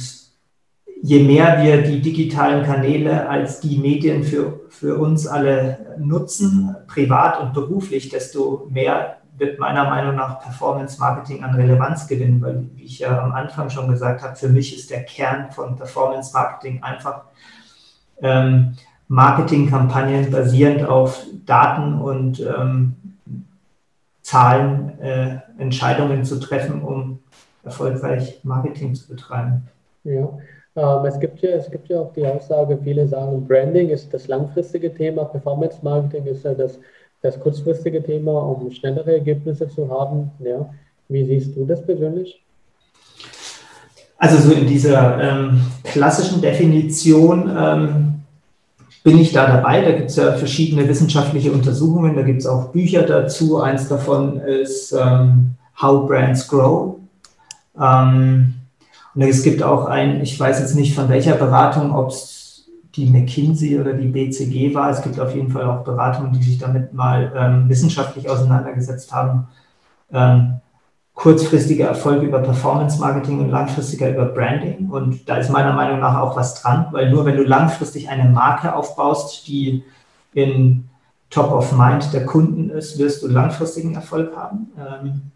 S2: je mehr wir die digitalen Kanäle als die Medien für, für uns alle nutzen, privat und beruflich, desto mehr wird meiner Meinung nach Performance Marketing an Relevanz gewinnen, weil, wie ich ja am Anfang schon gesagt habe, für mich ist der Kern von Performance Marketing einfach ähm, Marketingkampagnen basierend auf Daten und ähm, Zahlen äh, Entscheidungen zu treffen, um erfolgreich Marketing zu betreiben.
S1: Ja, ähm, es, gibt ja, es gibt ja auch die Aussage, viele sagen, Branding ist das langfristige Thema, Performance Marketing ist ja das, das kurzfristige Thema, um schnellere Ergebnisse zu haben. Ja. Wie siehst du das persönlich?
S2: Also so in dieser ähm, klassischen Definition ähm, bin ich da dabei. Da gibt es ja verschiedene wissenschaftliche Untersuchungen, da gibt es auch Bücher dazu. Eins davon ist ähm, How Brands Grow. Ähm, und es gibt auch ein, ich weiß jetzt nicht von welcher Beratung, ob es die McKinsey oder die BCG war. Es gibt auf jeden Fall auch Beratungen, die sich damit mal ähm, wissenschaftlich auseinandergesetzt haben. Ähm, kurzfristiger Erfolg über Performance Marketing und langfristiger über Branding. Und da ist meiner Meinung nach auch was dran, weil nur wenn du langfristig eine Marke aufbaust, die in Top of Mind der Kunden ist, wirst du langfristigen Erfolg haben. Ähm,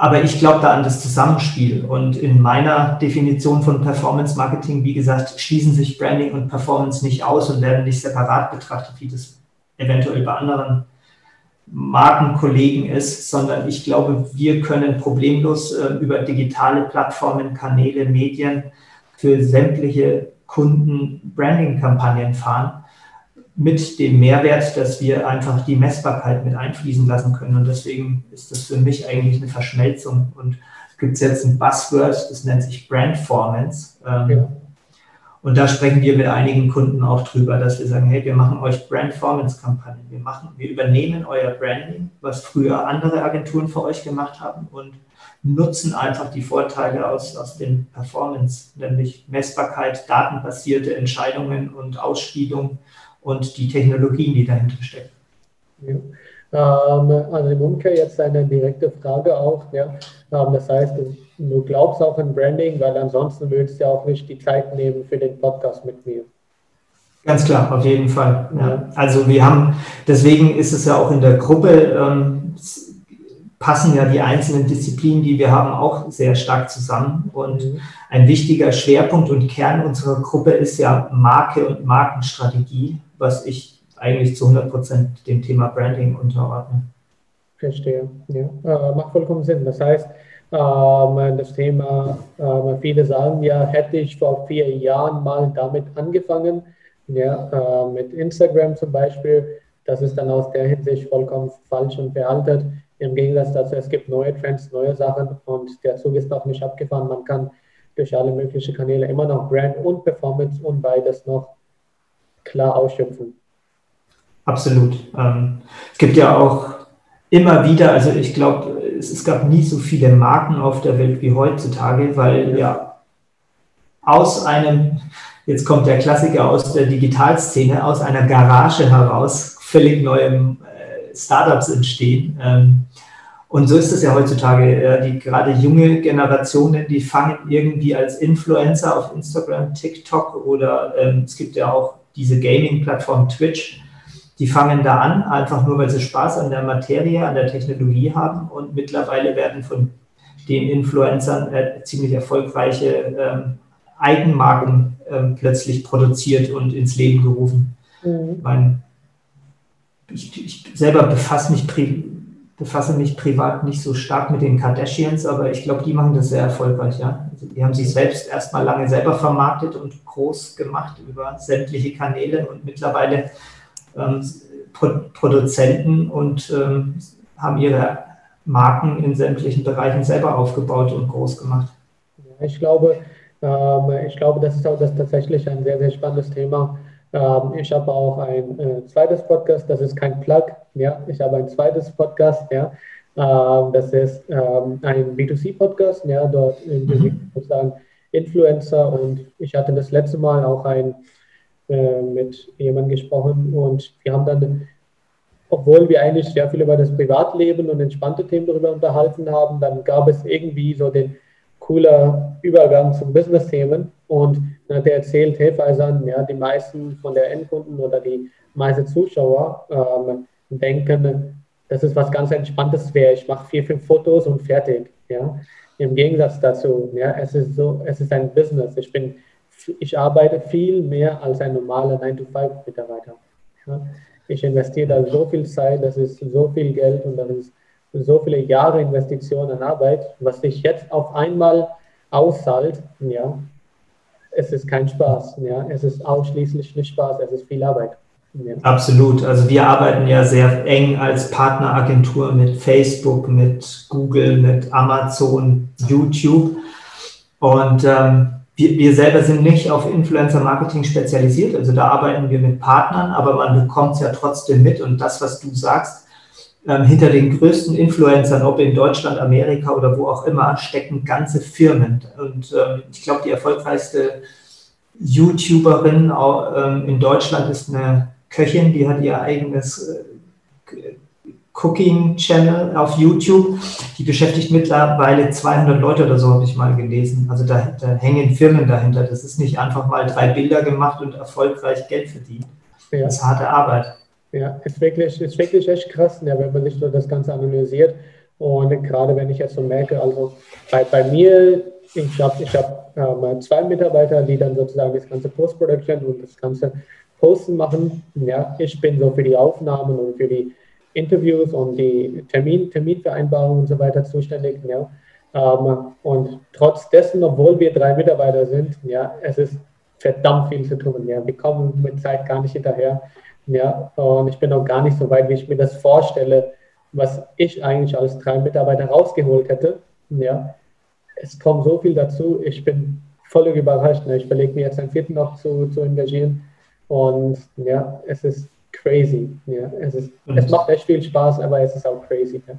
S2: aber ich glaube da an das Zusammenspiel. Und in meiner Definition von Performance Marketing, wie gesagt, schließen sich Branding und Performance nicht aus und werden nicht separat betrachtet, wie das eventuell bei anderen Markenkollegen ist, sondern ich glaube, wir können problemlos äh, über digitale Plattformen, Kanäle, Medien für sämtliche Kunden Branding-Kampagnen fahren mit dem Mehrwert, dass wir einfach die Messbarkeit mit einfließen lassen können. Und deswegen ist das für mich eigentlich eine Verschmelzung. Und gibt es jetzt ein Buzzword, das nennt sich Brandformance. Ähm, ja. Und da sprechen wir mit einigen Kunden auch drüber, dass wir sagen, hey, wir machen euch Brandformance-Kampagnen. Wir machen, wir übernehmen euer Branding, was früher andere Agenturen für euch gemacht haben und nutzen einfach die Vorteile aus, aus dem Performance, nämlich Messbarkeit, datenbasierte Entscheidungen und Ausspielung und die Technologien, die dahinter stecken.
S1: Ja. Ähm, also im Umkehr jetzt eine direkte Frage auch. Ja. Ähm, das heißt, du glaubst auch an Branding, weil ansonsten würdest du ja auch nicht die Zeit nehmen für den Podcast mit mir.
S2: Ganz klar, auf jeden Fall. Ja. Also wir haben, deswegen ist es ja auch in der Gruppe, ähm, passen ja die einzelnen Disziplinen, die wir haben, auch sehr stark zusammen. Und mhm. ein wichtiger Schwerpunkt und Kern unserer Gruppe ist ja Marke und Markenstrategie, was ich eigentlich zu 100 Prozent dem Thema Branding unterordne.
S1: Verstehe, ja. Äh, macht vollkommen Sinn. Das heißt, ähm, das Thema, äh, viele sagen ja, hätte ich vor vier Jahren mal damit angefangen, ja, äh, mit Instagram zum Beispiel, das ist dann aus der Hinsicht vollkommen falsch und veraltet. Im Gegensatz dazu, es gibt neue Trends, neue Sachen und der Zug ist noch nicht abgefahren. Man kann durch alle möglichen Kanäle immer noch Brand und Performance und beides noch klar ausschöpfen.
S2: Absolut. Ähm, es gibt ja auch immer wieder, also ich glaube, es, es, gab nie so viele Marken auf der Welt wie heutzutage, weil ja aus einem, jetzt kommt der Klassiker aus der Digitalszene, aus einer Garage heraus völlig neue Startups entstehen. Ähm, und so ist es ja heutzutage. Ja, die gerade junge Generationen, die fangen irgendwie als Influencer auf Instagram, TikTok oder ähm, es gibt ja auch diese Gaming-Plattform Twitch die fangen da an, einfach nur weil sie Spaß an der Materie, an der Technologie haben und mittlerweile werden von den Influencern äh, ziemlich erfolgreiche ähm, Eigenmarken ähm, plötzlich produziert und ins Leben gerufen. Mhm. Mein, ich, ich, selber befasse mich, befasse mich privat nicht so stark mit den Kardashians, aber ich glaube, die machen das sehr erfolgreich. Ja? Also die haben sich selbst erstmal lange selber vermarktet und groß gemacht über sämtliche Kanäle und mittlerweile ähm, Produzenten und ähm, haben ihre Marken in sämtlichen Bereichen selber aufgebaut und groß gemacht.
S1: Ich glaube, ähm, ich glaube, das ist auch das tatsächlich ein sehr, sehr spannendes Thema. Ähm, ich habe auch ein äh, zweites Podcast, das ist kein Plug, ja, ich habe ein zweites Podcast, ja, ähm, das ist ähm, ein B2C-Podcast, ja, dort mhm. sozusagen Influencer und ich hatte das letzte Mal auch ein äh, mit jemandem gesprochen und wir haben dann, obwohl wir eigentlich sehr viel über das Privatleben und entspannte Themen darüber unterhalten haben, dann gab es irgendwie so den cooler Übergang zum Business-Themen und dann hat er erzählt, hey Faisan, ja, die meisten von der Endkunden oder die meisten Zuschauer ähm, denken, dass es was ganz Entspanntes wäre. Ich mache vier, fünf Fotos und fertig. Ja. Im Gegensatz dazu, ja, es ist so, es ist ein Business. Ich bin ich arbeite viel mehr als ein normaler 9-to-5-Mitarbeiter. Ja? Ich investiere da so viel Zeit, das ist so viel Geld und das ist so viele Jahre Investition an Arbeit, was sich jetzt auf einmal auszahlt, ja, es ist kein Spaß, ja, es ist ausschließlich nicht Spaß, es ist viel Arbeit.
S2: Ja. Absolut. Also wir arbeiten ja sehr eng als Partneragentur mit Facebook, mit Google, mit Amazon, YouTube. Und ähm, wir, wir selber sind nicht auf Influencer-Marketing spezialisiert, also da arbeiten wir mit Partnern, aber man bekommt es ja trotzdem mit und das, was du sagst, ähm, hinter den größten Influencern, ob in Deutschland, Amerika oder wo auch immer, stecken ganze Firmen. Und ähm, ich glaube, die erfolgreichste YouTuberin ähm, in Deutschland ist eine Köchin, die hat ihr eigenes äh, Cooking Channel auf YouTube. Die beschäftigt mittlerweile 200 Leute oder so, habe ich mal gelesen. Also da, da, hängen Firmen dahinter. Das ist nicht einfach mal drei Bilder gemacht und erfolgreich Geld verdient. Ja. Das ist harte Arbeit.
S1: Ja, ist wirklich, ist wirklich echt krass, ja, wenn man sich so das Ganze analysiert. Und gerade wenn ich jetzt so merke, also bei, bei mir, ich habe ich hab, ähm, zwei Mitarbeiter, die dann sozusagen das ganze Post-Production und das ganze Posten machen. Ja, ich bin so für die Aufnahmen und für die Interviews und die Termin, Terminvereinbarungen und so weiter zuständig. Ja. Ähm, und trotz dessen, obwohl wir drei Mitarbeiter sind, ja, es ist verdammt viel zu tun. Ja. Wir kommen mit Zeit gar nicht hinterher. Ja. Und ich bin auch gar nicht so weit, wie ich mir das vorstelle, was ich eigentlich als drei Mitarbeiter rausgeholt hätte. Ja. es kommt so viel dazu. Ich bin völlig überrascht. Ne? Ich überlege mir jetzt einen vierten noch zu, zu engagieren. Und ja, es ist crazy. Ja, es, ist, es macht echt viel Spaß, aber es ist auch crazy. Ja.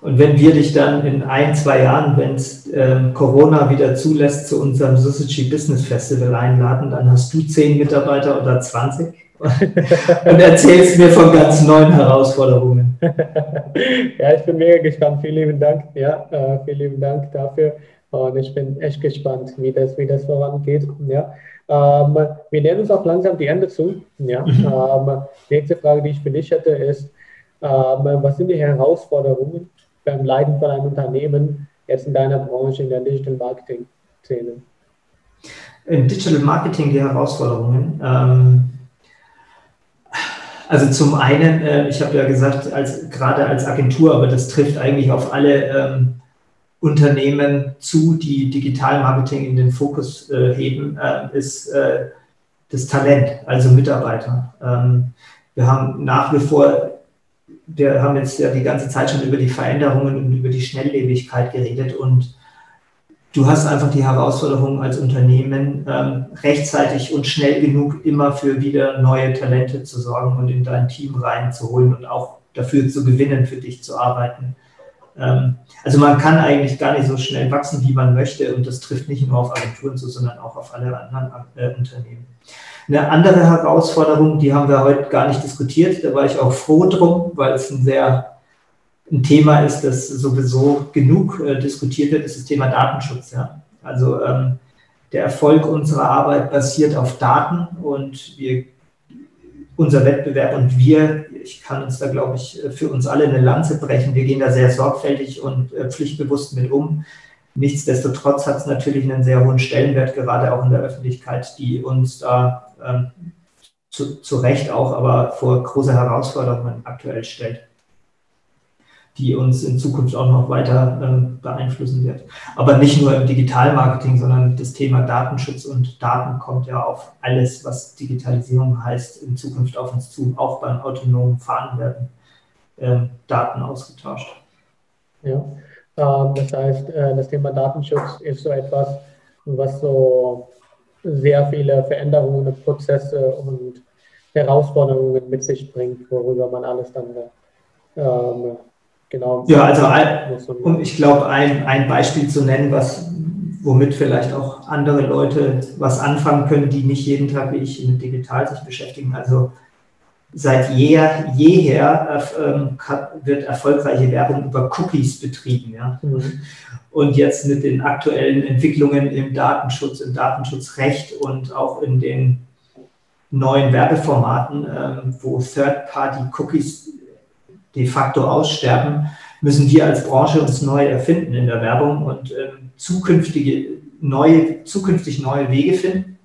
S2: Und wenn wir dich dann in ein, zwei Jahren, wenn es äh, Corona wieder zulässt, zu unserem Suzuki Business Festival einladen, dann hast du zehn Mitarbeiter oder 20 und erzählst mir von ganz neuen Herausforderungen.
S1: ja, ich bin mega gespannt. Vielen lieben Dank. Ja, äh, vielen lieben Dank dafür. Und ich bin echt gespannt, wie das, wie das vorangeht. Ja. Ähm, wir nähern uns auch langsam die Ende zu. Ja. Mhm. Ähm, nächste Frage, die ich für dich hätte, ist, ähm, was sind die Herausforderungen beim Leiten von einem Unternehmen jetzt in deiner Branche, in der Digital Marketing Szene?
S2: Im Digital Marketing die Herausforderungen. Also zum einen, äh, ich habe ja gesagt, als, gerade als Agentur, aber das trifft eigentlich auf alle ähm, Unternehmen zu, die Digitalmarketing in den Fokus äh, heben, äh, ist äh, das Talent, also Mitarbeiter. Ähm, wir haben nach wie vor wir haben jetzt ja die ganze Zeit schon über die Veränderungen und über die Schnelllebigkeit geredet und du hast einfach die Herausforderung als Unternehmen, ähm, rechtzeitig und schnell genug immer für wieder neue Talente zu sorgen und in dein Team reinzuholen und auch dafür zu gewinnen, für dich zu arbeiten. Ähm, also man kann eigentlich gar nicht so schnell wachsen, wie man möchte und das trifft nicht nur auf Agenturen zu, sondern auch auf alle anderen äh, Unternehmen. Eine andere Herausforderung, die haben wir heute gar nicht diskutiert, da war ich auch froh drum, weil es ein sehr ein Thema ist, das sowieso genug äh, diskutiert wird, ist das Thema Datenschutz. Ja? Also ähm, der Erfolg unserer Arbeit basiert auf Daten und wir, unser Wettbewerb und wir, ich kann uns da, glaube ich, für uns alle eine Lanze brechen. Wir gehen da sehr sorgfältig und äh, pflichtbewusst mit um. Nichtsdestotrotz hat es natürlich einen sehr hohen Stellenwert, gerade auch in der Öffentlichkeit, die uns da ähm, zu, zu Recht auch aber vor große Herausforderungen aktuell stellt, die uns in Zukunft auch noch weiter ähm, beeinflussen wird. Aber nicht nur im Digitalmarketing, sondern das Thema Datenschutz und Daten kommt ja auf alles, was Digitalisierung heißt, in Zukunft auf uns zu. Auch beim autonomen Fahren werden ähm, Daten ausgetauscht.
S1: Ja, ähm, das heißt, äh, das Thema Datenschutz ist so etwas, was so sehr viele Veränderungen und Prozesse und Herausforderungen mit sich bringt, worüber man alles dann ähm, genau.
S2: Ja, also ein, um ich glaube, ein, ein Beispiel zu nennen, was womit vielleicht auch andere Leute was anfangen können, die nicht jeden Tag wie ich mit digital sich beschäftigen. Also seit jeher, jeher ähm, wird erfolgreiche Werbung über Cookies betrieben. Ja? Mhm. Und jetzt mit den aktuellen Entwicklungen im Datenschutz, im Datenschutzrecht und auch in den neuen Werbeformaten, ähm, wo Third-Party-Cookies de facto aussterben, müssen wir als Branche uns neu erfinden in der Werbung und ähm, zukünftige neue, zukünftig neue Wege finden,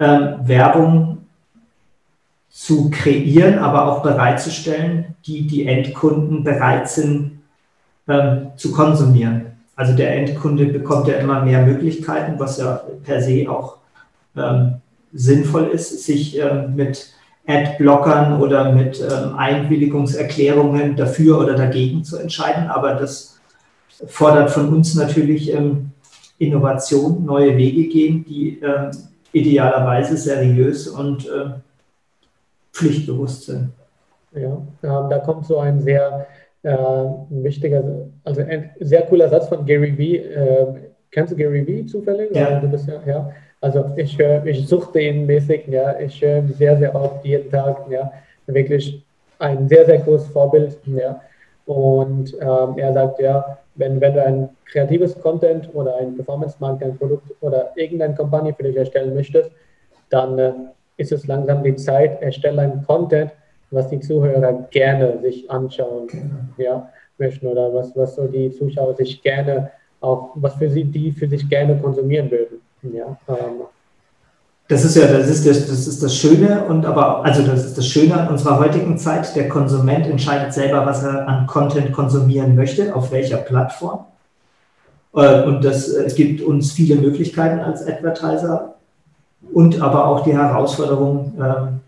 S2: ähm, Werbung zu kreieren, aber auch bereitzustellen, die die Endkunden bereit sind ähm, zu konsumieren. Also der Endkunde bekommt ja immer mehr Möglichkeiten, was ja per se auch ähm, sinnvoll ist, sich ähm, mit Ad-Blockern oder mit ähm, Einwilligungserklärungen dafür oder dagegen zu entscheiden. Aber das fordert von uns natürlich ähm, Innovation, neue Wege gehen, die ähm, idealerweise seriös und pflichtbewusst sind.
S1: Ja, da kommt so ein sehr äh, wichtiger, also ein sehr cooler Satz von Gary Vee. Äh, kennst du Gary Vee zufällig?
S2: Ja.
S1: Du bist ja, ja. Also ich, äh, ich suchte ihn mäßig, ja, ich höre ihn sehr, sehr oft jeden Tag, ja, wirklich ein sehr, sehr großes Vorbild, ja. Und ähm, er sagt, ja, wenn, wenn du ein kreatives Content oder ein Performance-Markt, ein Produkt oder irgendeine Kampagne für dich erstellen möchtest, dann äh, ist es langsam die Zeit, erstelle ein Content, was die Zuhörer gerne sich anschauen ja, möchten oder was, was so die Zuschauer sich gerne auch, was für sie, die für sich gerne konsumieren würden. Ja, ähm.
S2: Das ist ja, das ist das, das ist das Schöne und aber, also das ist das Schöne an unserer heutigen Zeit. Der Konsument entscheidet selber, was er an Content konsumieren möchte, auf welcher Plattform. Äh, und das, es gibt uns viele Möglichkeiten als Advertiser, und aber auch die Herausforderung, ähm,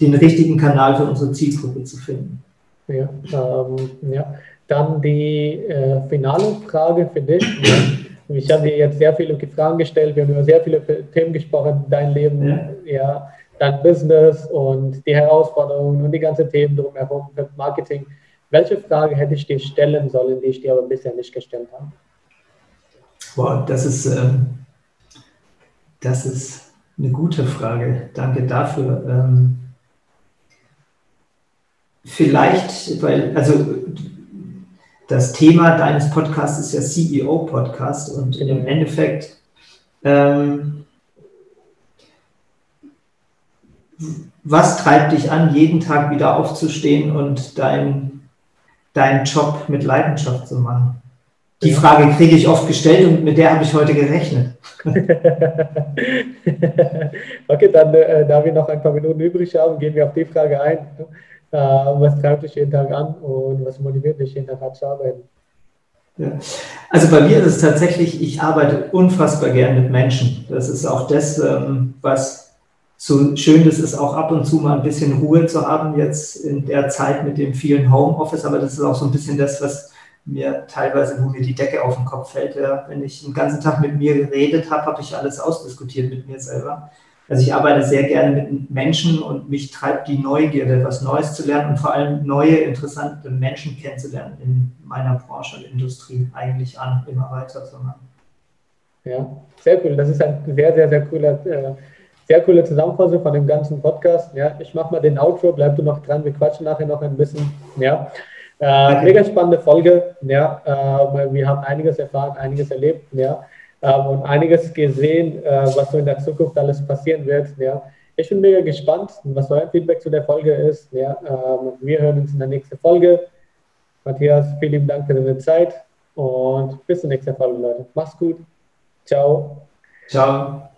S2: den richtigen Kanal für unsere Zielgruppe zu finden.
S1: Ja, ähm, ja. Dann die äh, finale Frage für dich. Ich habe dir jetzt sehr viele Fragen gestellt, wir haben über sehr viele Themen gesprochen, dein Leben, ja. ja dein Business und die Herausforderungen und die ganzen Themen drumherum, Marketing. Welche Frage hätte ich dir stellen sollen, die ich dir aber bisher nicht gestellt habe?
S2: Boah, das ist, ähm, das ist eine gute Frage. Danke dafür. Ähm, vielleicht, weil, also das Thema deines Podcasts ist ja CEO-Podcast und im. Endeffekt ähm, was treibt dich an, jeden Tag wieder aufzustehen und dein, deinen Job mit Leidenschaft zu machen? Die ja. Frage kriege ich oft gestellt und mit der habe ich heute gerechnet.
S1: okay, dann, äh, da wir noch ein paar Minuten übrig haben, gehen wir auf die Frage ein. Äh, was treibt dich jeden Tag an und was motiviert dich jeden Tag zu arbeiten?
S2: Ja. Also bei mir ist es tatsächlich, ich arbeite unfassbar gern mit Menschen. Das ist auch das, ähm, was so schön das ist, auch ab und zu mal ein bisschen Ruhe zu haben jetzt in der Zeit mit dem vielen Homeoffice, aber das ist auch so ein bisschen das, was mir teilweise, wo mir die Decke auf den Kopf fällt. Ja, wenn ich den ganzen Tag mit mir geredet habe, habe ich alles ausdiskutiert mit mir selber. Also ich arbeite sehr gerne mit Menschen und mich treibt die Neugierde, was Neues zu lernen und vor allem neue, interessante Menschen kennenzulernen in meiner Branche und Industrie eigentlich an, immer weiter zu machen.
S1: Ja, sehr cool. Das ist ein sehr, sehr, sehr cooler äh, sehr coole Zusammenfassung von dem ganzen Podcast. Ja, ich mache mal den Outro, bleib du noch dran, wir quatschen nachher noch ein bisschen. Ja, äh, okay. mega spannende Folge. Ja, äh, wir haben einiges erfahren, einiges erlebt. Ja, äh, und einiges gesehen, äh, was so in der Zukunft alles passieren wird. Ja, ich bin mega gespannt, was euer Feedback zu der Folge ist. Ja, ähm, wir hören uns in der nächsten Folge. Matthias, vielen Dank für deine Zeit und bis zur nächsten Folge, Leute. Mach's gut. Ciao.
S2: Ciao.